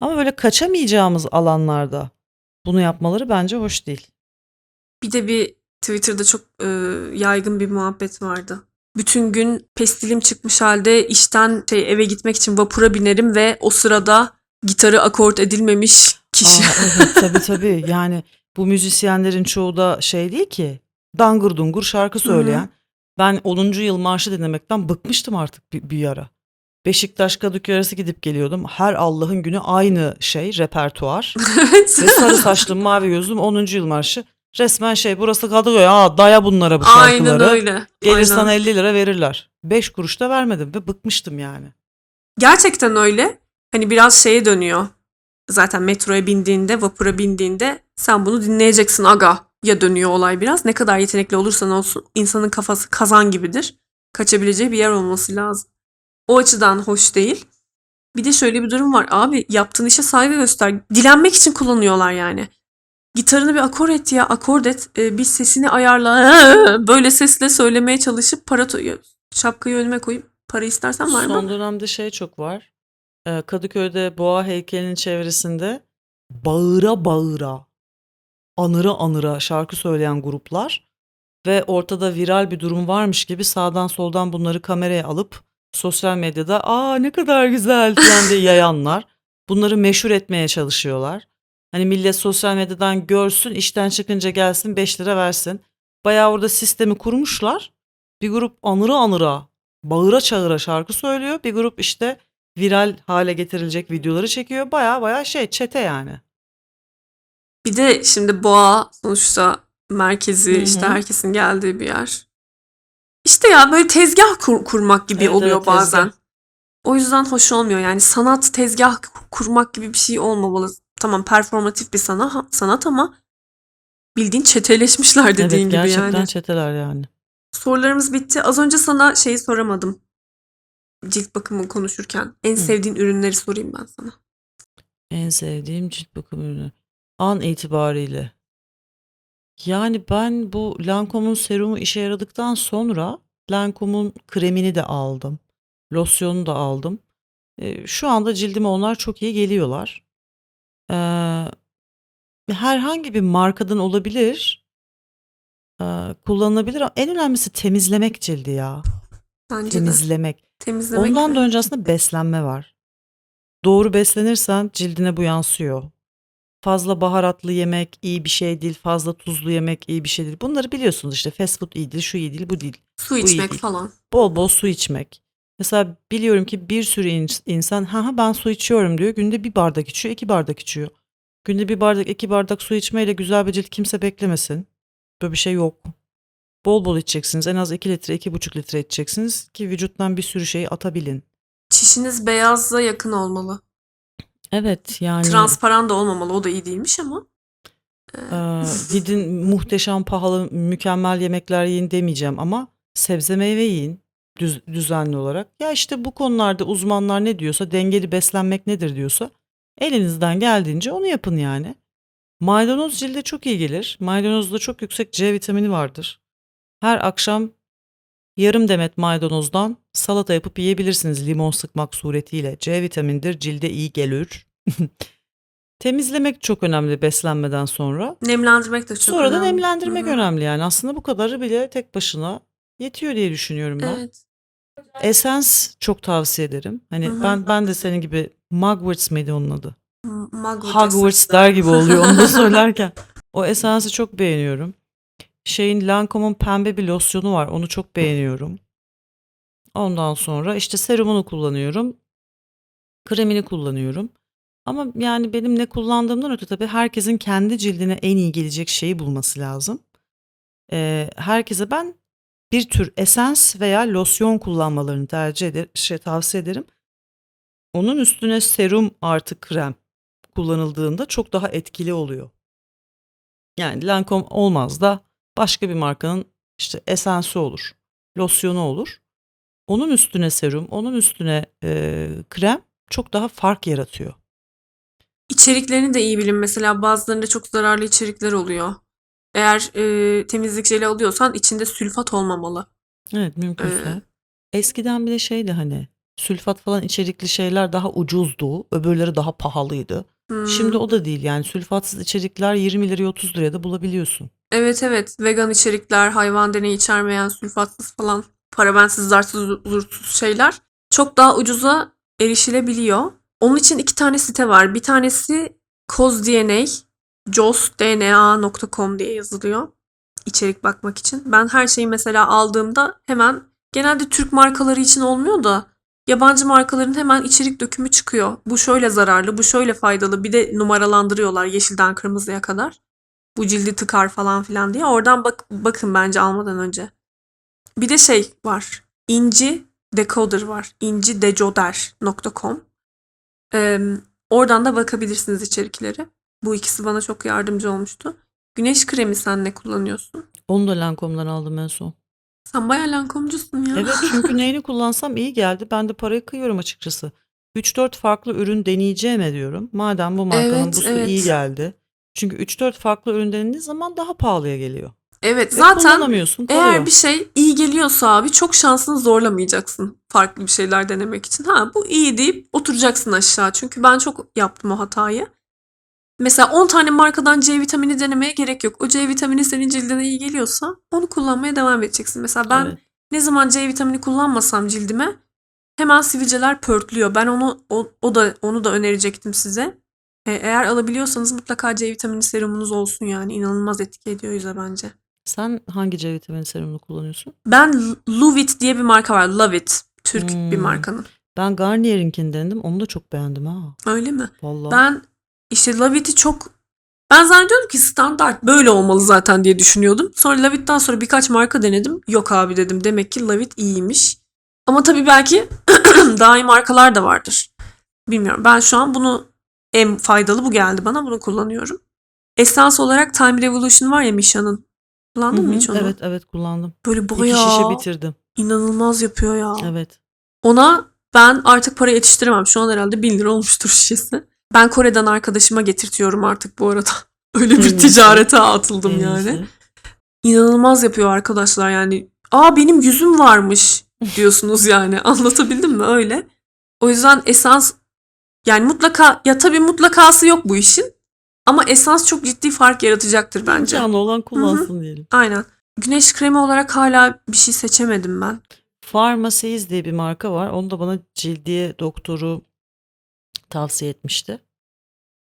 Ama böyle kaçamayacağımız alanlarda bunu yapmaları bence hoş değil. Bir de bir Twitter'da çok e, yaygın bir muhabbet vardı. Bütün gün pestilim çıkmış halde işten şey eve gitmek için vapura binerim ve o sırada gitarı akort edilmemiş kişi. Aa, evet tabii tabii. Yani bu müzisyenlerin çoğu da şey değil ki. Dangır dungur şarkı söyleyen. Ben 10. yıl marşı dinlemekten bıkmıştım artık bir, bir ara. Beşiktaş Kadıköy arası gidip geliyordum. Her Allah'ın günü aynı şey repertuar. evet. Ve sarı saçlım mavi gözlüm 10. yıl marşı. Resmen şey burası Kadıköy. Aa daya bunlara bu şarkıları. Aynen öyle. Gelir Aynen. sana 50 lira verirler. 5 kuruş da vermedim ve bıkmıştım yani. Gerçekten öyle. Hani biraz şeye dönüyor. Zaten metroya bindiğinde, vapura bindiğinde sen bunu dinleyeceksin aga ya dönüyor olay biraz. Ne kadar yetenekli olursan olsun insanın kafası kazan gibidir. Kaçabileceği bir yer olması lazım. O açıdan hoş değil. Bir de şöyle bir durum var. Abi yaptığın işe saygı göster. Dilenmek için kullanıyorlar yani. Gitarını bir akor et ya akord et. Ee, bir sesini ayarla. Böyle sesle söylemeye çalışıp para to- şapkayı önüme koyup para istersen var mı? Son dönemde şey çok var. Ee, Kadıköy'de boğa heykelinin çevresinde bağıra bağıra, anıra anıra şarkı söyleyen gruplar ve ortada viral bir durum varmış gibi sağdan soldan bunları kameraya alıp sosyal medyada aa ne kadar güzel falan diye yayanlar. Bunları meşhur etmeye çalışıyorlar. Hani millet sosyal medyadan görsün, işten çıkınca gelsin 5 lira versin. Bayağı orada sistemi kurmuşlar. Bir grup anıra anıra bağıra çağıra şarkı söylüyor. Bir grup işte viral hale getirilecek videoları çekiyor. Baya baya şey çete yani. Bir de şimdi Boğa sonuçta merkezi Hı hı. işte herkesin geldiği bir yer. İşte ya böyle tezgah kur- kurmak gibi Evet, oluyor evet, bazen. tezgah. O yüzden hoş olmuyor. Yani sanat tezgah kurmak gibi bir şey olmamalı. Tamam performatif bir sana, sanat ama bildiğin çeteleşmişler dediğin evet gibi gerçekten yani. çeteler yani. Sorularımız bitti. Az önce sana şeyi soramadım. Cilt bakımı konuşurken. En sevdiğin ürünleri sorayım ben sana. En sevdiğim cilt bakım ürünü. An itibariyle. Yani ben bu Lancome'un serumu işe yaradıktan sonra Lancome'un kremini de aldım. Losyonu da aldım. Ee, şu anda cildime onlar çok iyi geliyorlar. Ee, herhangi bir markadan olabilir. Ee, kullanılabilir ama en önemlisi temizlemek cildi ya. Bence de. Temizlemek. Temizlemek Ondan ve- da önce aslında beslenme var. Doğru beslenirsen cildine bu yansıyor. Fazla baharatlı yemek iyi bir şey değil, fazla tuzlu yemek iyi bir şey değil. Bunları biliyorsunuz işte fast food iyi değil, şu iyi değil, bu değil. su iyi içmek değil. falan. Bol bol su içmek. Mesela biliyorum ki bir sürü in- insan ha ha ben su içiyorum diyor. Günde bir bardak içiyor, iki bardak içiyor. Günde bir bardak, iki bardak su içmeyle güzel bir cilt kimse beklemesin. Böyle bir şey yok. Bol bol içeceksiniz. En az 2 litre, iki buçuk litre içeceksiniz ki vücuttan bir sürü şeyi atabilin. Çişiniz beyaza yakın olmalı. Evet yani Transparan da olmamalı. O da iyi değilmiş ama. Ee, gidin muhteşem pahalı mükemmel yemekler yiyin demeyeceğim ama sebze meyve yiyin düz- düzenli olarak. Ya işte bu konularda uzmanlar ne diyorsa dengeli beslenmek nedir diyorsa elinizden geldiğince onu yapın yani. Maydanoz cilde çok iyi gelir. Maydanozda çok yüksek C vitamini vardır. Her akşam yarım demet maydanozdan salata yapıp yiyebilirsiniz limon sıkmak suretiyle. C vitamindir cilde iyi gelir. Temizlemek çok önemli beslenmeden sonra. Nemlendirmek de çok Sonra da önemli. nemlendirmek Hı hı. önemli yani. Aslında bu kadarı bile tek başına yetiyor diye düşünüyorum ben. Evet. Essence çok tavsiye ederim. Hani Hı hı. ben ben de senin gibi Mugwort mıydı onun adı? Hogwarts der gibi oluyor onu da söylerken. O Essence'ı çok beğeniyorum. Şeyin Lancome'un pembe bir losyonu var. Onu çok beğeniyorum. Ondan sonra işte serumunu kullanıyorum. Kremini kullanıyorum. Ama yani benim ne kullandığımdan öte tabii herkesin kendi cildine en iyi gelecek şeyi bulması lazım. Eee, herkese ben bir tür esens veya losyon kullanmalarını tercih eder, şey tavsiye ederim. Onun üstüne serum artı krem kullanıldığında çok daha etkili oluyor. Yani Lancome olmaz da başka bir markanın işte esensi olur, losyonu olur. Onun üstüne serum, onun üstüne eee, krem çok daha fark yaratıyor. İçeriklerini de iyi bilin. Mesela bazılarında çok zararlı içerikler oluyor. Eğer e, temizlik jeli alıyorsan içinde sülfat olmamalı. Evet mümkünse. Ee, Eskiden bir de şeydi hani sülfat falan içerikli şeyler daha ucuzdu, öbürleri daha pahalıydı. Şimdi hmm, o da değil yani sülfatsız içerikler 20 liraya 30 liraya da bulabiliyorsun. Evet evet vegan içerikler, hayvan deneyi içermeyen, sülfatsız falan, parabensiz, zarsız, zursuz şeyler çok daha ucuza erişilebiliyor. Onun için iki tane site var. Bir tanesi CozDNA, josdna.com diye yazılıyor. içerik bakmak için. Ben her şeyi mesela aldığımda hemen genelde Türk markaları için olmuyor da yabancı markaların hemen içerik dökümü çıkıyor. Bu şöyle zararlı, bu şöyle faydalı. Bir de numaralandırıyorlar yeşilden kırmızıya kadar. Bu cildi tıkar falan filan diye. Oradan bak bakın bence almadan önce. Bir de şey var. İnci Decoder var. incidecoder.com. Ee, oradan da bakabilirsiniz içeriklere. Bu ikisi bana çok yardımcı olmuştu. Güneş kremi sen ne kullanıyorsun? Onu da Lancome'dan aldım en son. Sen bayağı lankomcusun ya. Evet çünkü neyini kullansam iyi geldi. Ben de parayı kıyıyorum açıkçası. 3-4 farklı ürün deneyeceğim diyorum. Madem bu markanın Evet, busu evet. iyi geldi. Çünkü 3-4 farklı ürün denediğin zaman daha pahalıya geliyor. Evet Ve zaten eğer bir şey iyi geliyorsa abi çok şansını zorlamayacaksın farklı bir şeyler denemek için. Ha bu iyi deyip oturacaksın aşağı. Çünkü ben çok yaptım o hatayı. Mesela 10 tane markadan C vitamini denemeye gerek yok. O C vitamini senin cildine iyi geliyorsa onu kullanmaya devam edeceksin. Mesela ben Evet. ne zaman C vitamini kullanmasam cildime hemen sivilceler pörtlüyor. Ben onu o, o da onu da önerecektim size. E, eğer alabiliyorsanız mutlaka C vitamini serumunuz olsun yani inanılmaz etki ediyor yüze bence. Sen hangi C vitamini serumunu kullanıyorsun? Ben L- Luvit diye bir marka var. Love It. Türk bir Hmm. markanın. Ben Garnier'inkini denedim. Onu da çok beğendim ha. Öyle mi? Vallahi. Ben işte Lavit'i çok ben zannediyordum ki standart böyle olmalı zaten diye düşünüyordum. Sonra Lavit'ten sonra birkaç marka denedim. Yok abi dedim. Demek ki Lavit iyiymiş. Ama tabii belki daha iyi markalar da vardır. Bilmiyorum. Ben şu an bunu en faydalı bu geldi bana. Bunu kullanıyorum. Esans olarak Time Revolution var ya Misha'nın. Kullandın Hı mı hiç onu? Evet evet kullandım. Böyle İki bayağı şişe bitirdim. inanılmaz yapıyor ya. Evet. Ona ben artık para yetiştiremem. Şu an herhalde 1000 lira olmuştur şişesi. Ben Kore'den arkadaşıma getirtiyorum artık bu arada. Öyle bir ticarete atıldım En yani. iyisi. İnanılmaz yapıyor arkadaşlar yani. Aa benim yüzüm varmış diyorsunuz yani. Anlatabildim mi öyle? O yüzden esans yani mutlaka ya tabii mutlakası yok bu işin. Ama esans çok ciddi fark yaratacaktır bence. İmkanı olan kullansın diyelim. Aynen. Güneş kremi olarak hala bir şey seçemedim ben. Pharmacies diye bir marka var. Onu da bana cildiye doktoru tavsiye etmişti.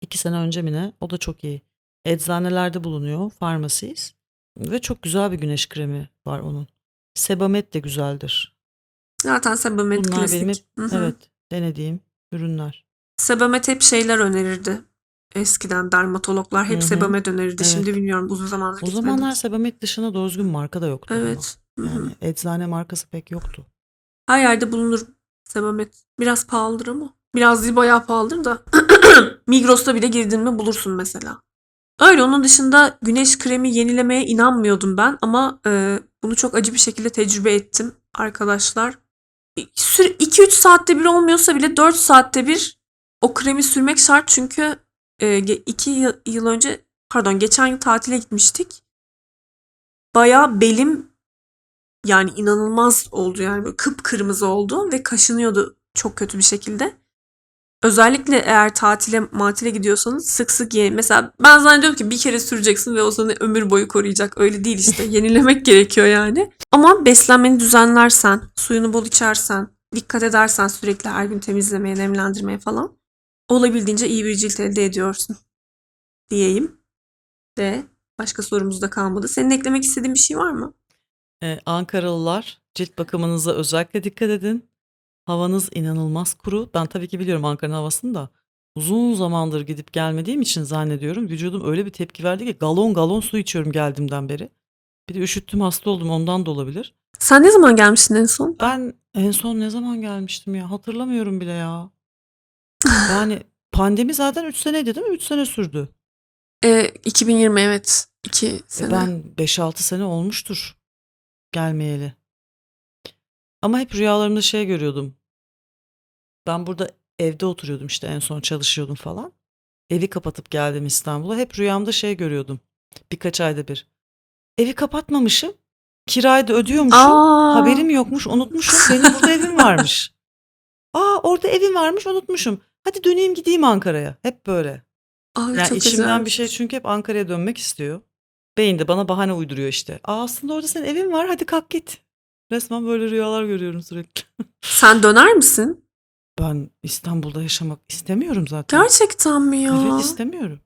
İki sene önce mi ne? O da çok iyi. Eczanelerde bulunuyor Pharmacies. Ve çok güzel bir güneş kremi var onun. Sebamed de güzeldir. Zaten Sebamed Bunlar klasik. benim hep Hı hı. evet denediğim ürünler. Sebamed hep şeyler önerirdi. Eskiden dermatologlar hep Hı önerirdi. Evet. Şimdi bilmiyorum uzun zamandır O gitmedim. zamanlar Sebamed dışında doğru düzgün marka da yoktu. ama. Evet. Hı hı. Yani eczane markası pek yoktu. Her yerde bulunur Sebamed. Biraz pahalıdır ama. Biraz değil bayağı pahalıdır da. Migros'ta bile girdin mi bulursun mesela. Öyle onun dışında güneş kremi yenilemeye inanmıyordum ben ama e, bunu çok acı bir şekilde tecrübe ettim arkadaşlar. 2-3 saatte bir olmuyorsa bile 4 saatte bir o kremi sürmek şart çünkü 2 yıl, yıl önce pardon geçen yıl tatile gitmiştik. Bayağı belim yani inanılmaz oldu yani böyle kıpkırmızı oldu ve kaşınıyordu çok kötü bir şekilde. Özellikle eğer tatile matile gidiyorsanız sık sık ye. Mesela ben zannediyorum ki bir kere süreceksin ve o seni ömür boyu koruyacak. Öyle değil işte. Yenilemek gerekiyor yani. Ama beslenmeni düzenlersen, suyunu bol içersen, dikkat edersen sürekli her gün temizlemeye, nemlendirmeye falan olabildiğince iyi bir cilt elde ediyorsun diyeyim. De başka sorumuz da kalmadı. Senin eklemek istediğin bir şey var mı? Ee, Ankaralılar Cilt bakımınıza özellikle dikkat edin. Havanız inanılmaz kuru. Ben tabii ki biliyorum Ankara'nın havasını da. Uzun zamandır gidip gelmediğim için zannediyorum vücudum öyle bir tepki verdi ki galon galon su içiyorum geldiğimden beri. Bir de üşüttüm hasta oldum ondan da olabilir. Sen ne zaman gelmiştin en son? Ben en son ne zaman gelmiştim ya hatırlamıyorum bile ya. Yani pandemi zaten 3 seneydi değil mi? 3 sene sürdü. Ee, 2020 evet. 2 E sene. Ben 5-6 sene olmuştur gelmeyeli. Ama hep rüyalarımda şey görüyordum. Ben burada evde oturuyordum işte en son çalışıyordum falan. Evi kapatıp geldim İstanbul'a. Hep rüyamda şey görüyordum. Birkaç ayda bir. Evi kapatmamışım. Kirayı da ödüyormuşum. Aa, Haberim yokmuş, unutmuşum. Benim burada evim varmış. Aa orada evim varmış, unutmuşum. Hadi döneyim gideyim Ankara'ya. Hep böyle. Ay, Yani çok içimden güzel. bir şey çünkü hep Ankara'ya dönmek istiyor. Beyin de bana bahane uyduruyor işte. Aa aslında orada senin evin var hadi kalk git. Resmen böyle rüyalar görüyorum sürekli. Sen döner misin? Ben İstanbul'da yaşamak istemiyorum zaten. Gerçekten mi ya? Evet istemiyorum.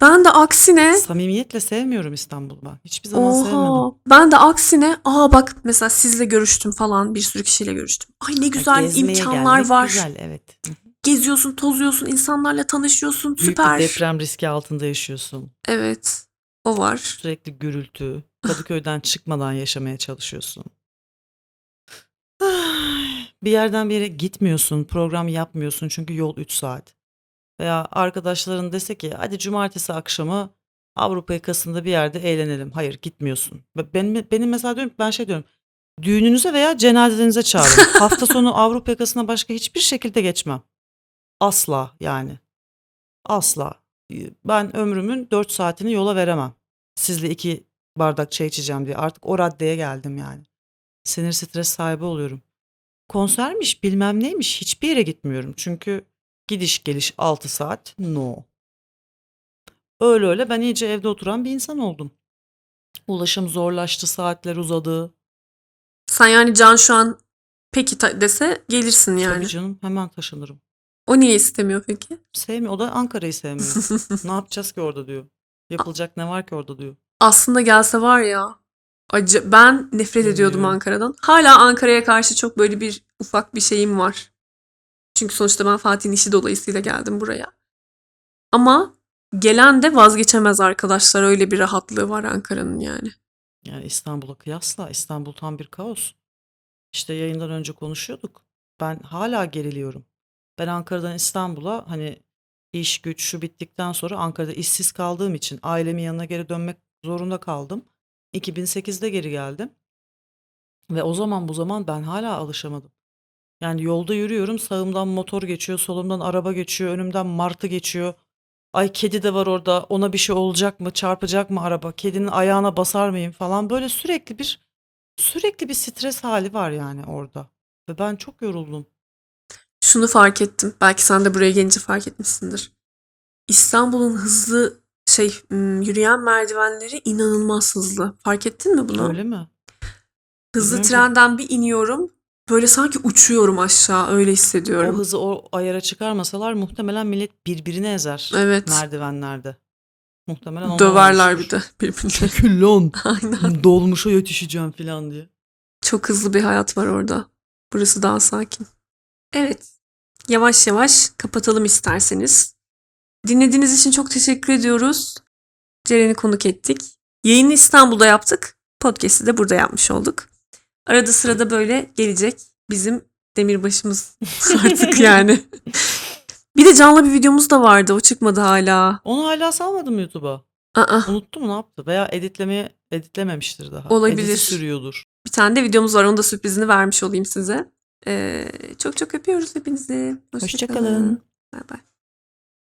Ben de aksine Samimiyetle sevmiyorum İstanbul'u ben. Hiçbir zaman sevmedim. Oha. Ben de aksine aa bak mesela sizle görüştüm falan bir sürü kişiyle görüştüm. Ay ne güzel Gezmeye imkanlar gelmek var. Güzel evet. Hı hı. Geziyorsun, tozuyorsun, insanlarla tanışıyorsun. Büyük Süper. bir deprem riski altında yaşıyorsun. Evet. O var. Sürekli gürültü. Kadıköy'den çıkmadan yaşamaya çalışıyorsun. Bir yerden bir yere gitmiyorsun, program yapmıyorsun çünkü yol 3 saat. Veya arkadaşların dese ki hadi cumartesi akşamı Avrupa yakasında bir yerde eğlenelim. Hayır gitmiyorsun. Benim, benim mesela diyorum ben şey diyorum. Düğününüze veya cenazenize çağırın. Hafta sonu Avrupa yakasına başka hiçbir şekilde geçmem. Asla yani. Asla. Ben ömrümün 4 saatini yola veremem. Sizle iki bardak çay içeceğim diye. Artık o raddeye geldim yani. Sinir stres sahibi oluyorum. Konsermiş bilmem neymiş hiçbir yere gitmiyorum. Çünkü gidiş geliş 6 saat no. Öyle öyle ben iyice evde oturan bir insan oldum. Ulaşım zorlaştı, saatler uzadı. Sen yani Can şu an peki ta- dese gelirsin yani. Tabii canım hemen taşınırım. O niye istemiyor peki? Sevmiyor. O da Ankara'yı sevmiyor. ne yapacağız ki orada diyor. Yapılacak ne var ki orada diyor. Aslında gelse var ya. Acı, ben nefret ediyordum Bilmiyorum. Ankara'dan. Hala Ankara'ya karşı çok böyle bir ufak bir şeyim var. Çünkü sonuçta ben Fatih'in işi dolayısıyla geldim buraya. Ama gelen de vazgeçemez arkadaşlar. Öyle bir rahatlığı var Ankara'nın yani. Yani İstanbul'a kıyasla İstanbul tam bir kaos. İşte yayından önce konuşuyorduk. Ben hala geriliyorum. Ben Ankara'dan İstanbul'a hani iş güç şu bittikten sonra Ankara'da işsiz kaldığım için ailemin yanına geri dönmek zorunda kaldım. 2008'de geri geldim. Ve o zaman bu zaman ben hala alışamadım. Yani yolda yürüyorum sağımdan motor geçiyor, solumdan araba geçiyor, önümden martı geçiyor. Ay kedi de var orada ona bir şey olacak mı, çarpacak mı araba, kedinin ayağına basar mıyım falan böyle sürekli bir sürekli bir stres hali var yani orada. Ve ben çok yoruldum. Şunu fark ettim. Belki sen de buraya gelince fark etmişsindir. İstanbul'un hızlı şey yürüyen merdivenleri inanılmaz hızlı. Fark ettin mi bunu? Öyle mi? Hızlı Bilmiyorum trenden bir iniyorum. Böyle sanki uçuyorum aşağı öyle O hissediyorum. hızı o ayara çıkarmasalar muhtemelen millet birbirini ezer Evet. merdivenlerde. Muhtemelen Döverler bir de birbirine. Küllon. Aynen. Dolmuşa yetişeceğim falan diye. Çok hızlı bir hayat var orada. Burası daha sakin. Evet. Yavaş yavaş kapatalım isterseniz. Dinlediğiniz için çok teşekkür ediyoruz. Ceren'i konuk ettik. Yayını İstanbul'da yaptık. Podcast'i de burada yapmış olduk. Arada sırada böyle gelecek bizim demirbaşımız artık yani. Bir de canlı bir videomuz da vardı. O çıkmadı hala. Onu hala salmadım YouTube'a. Aa, Unuttu mu ne yaptı? Veya editlemeye editlememiştir daha. Olabilir. Editi sürüyordur. bir tane de videomuz var. Onun da sürprizini vermiş olayım size. Ee, çok çok öpüyoruz hepinizi. Hoşçakalın. Bay bay.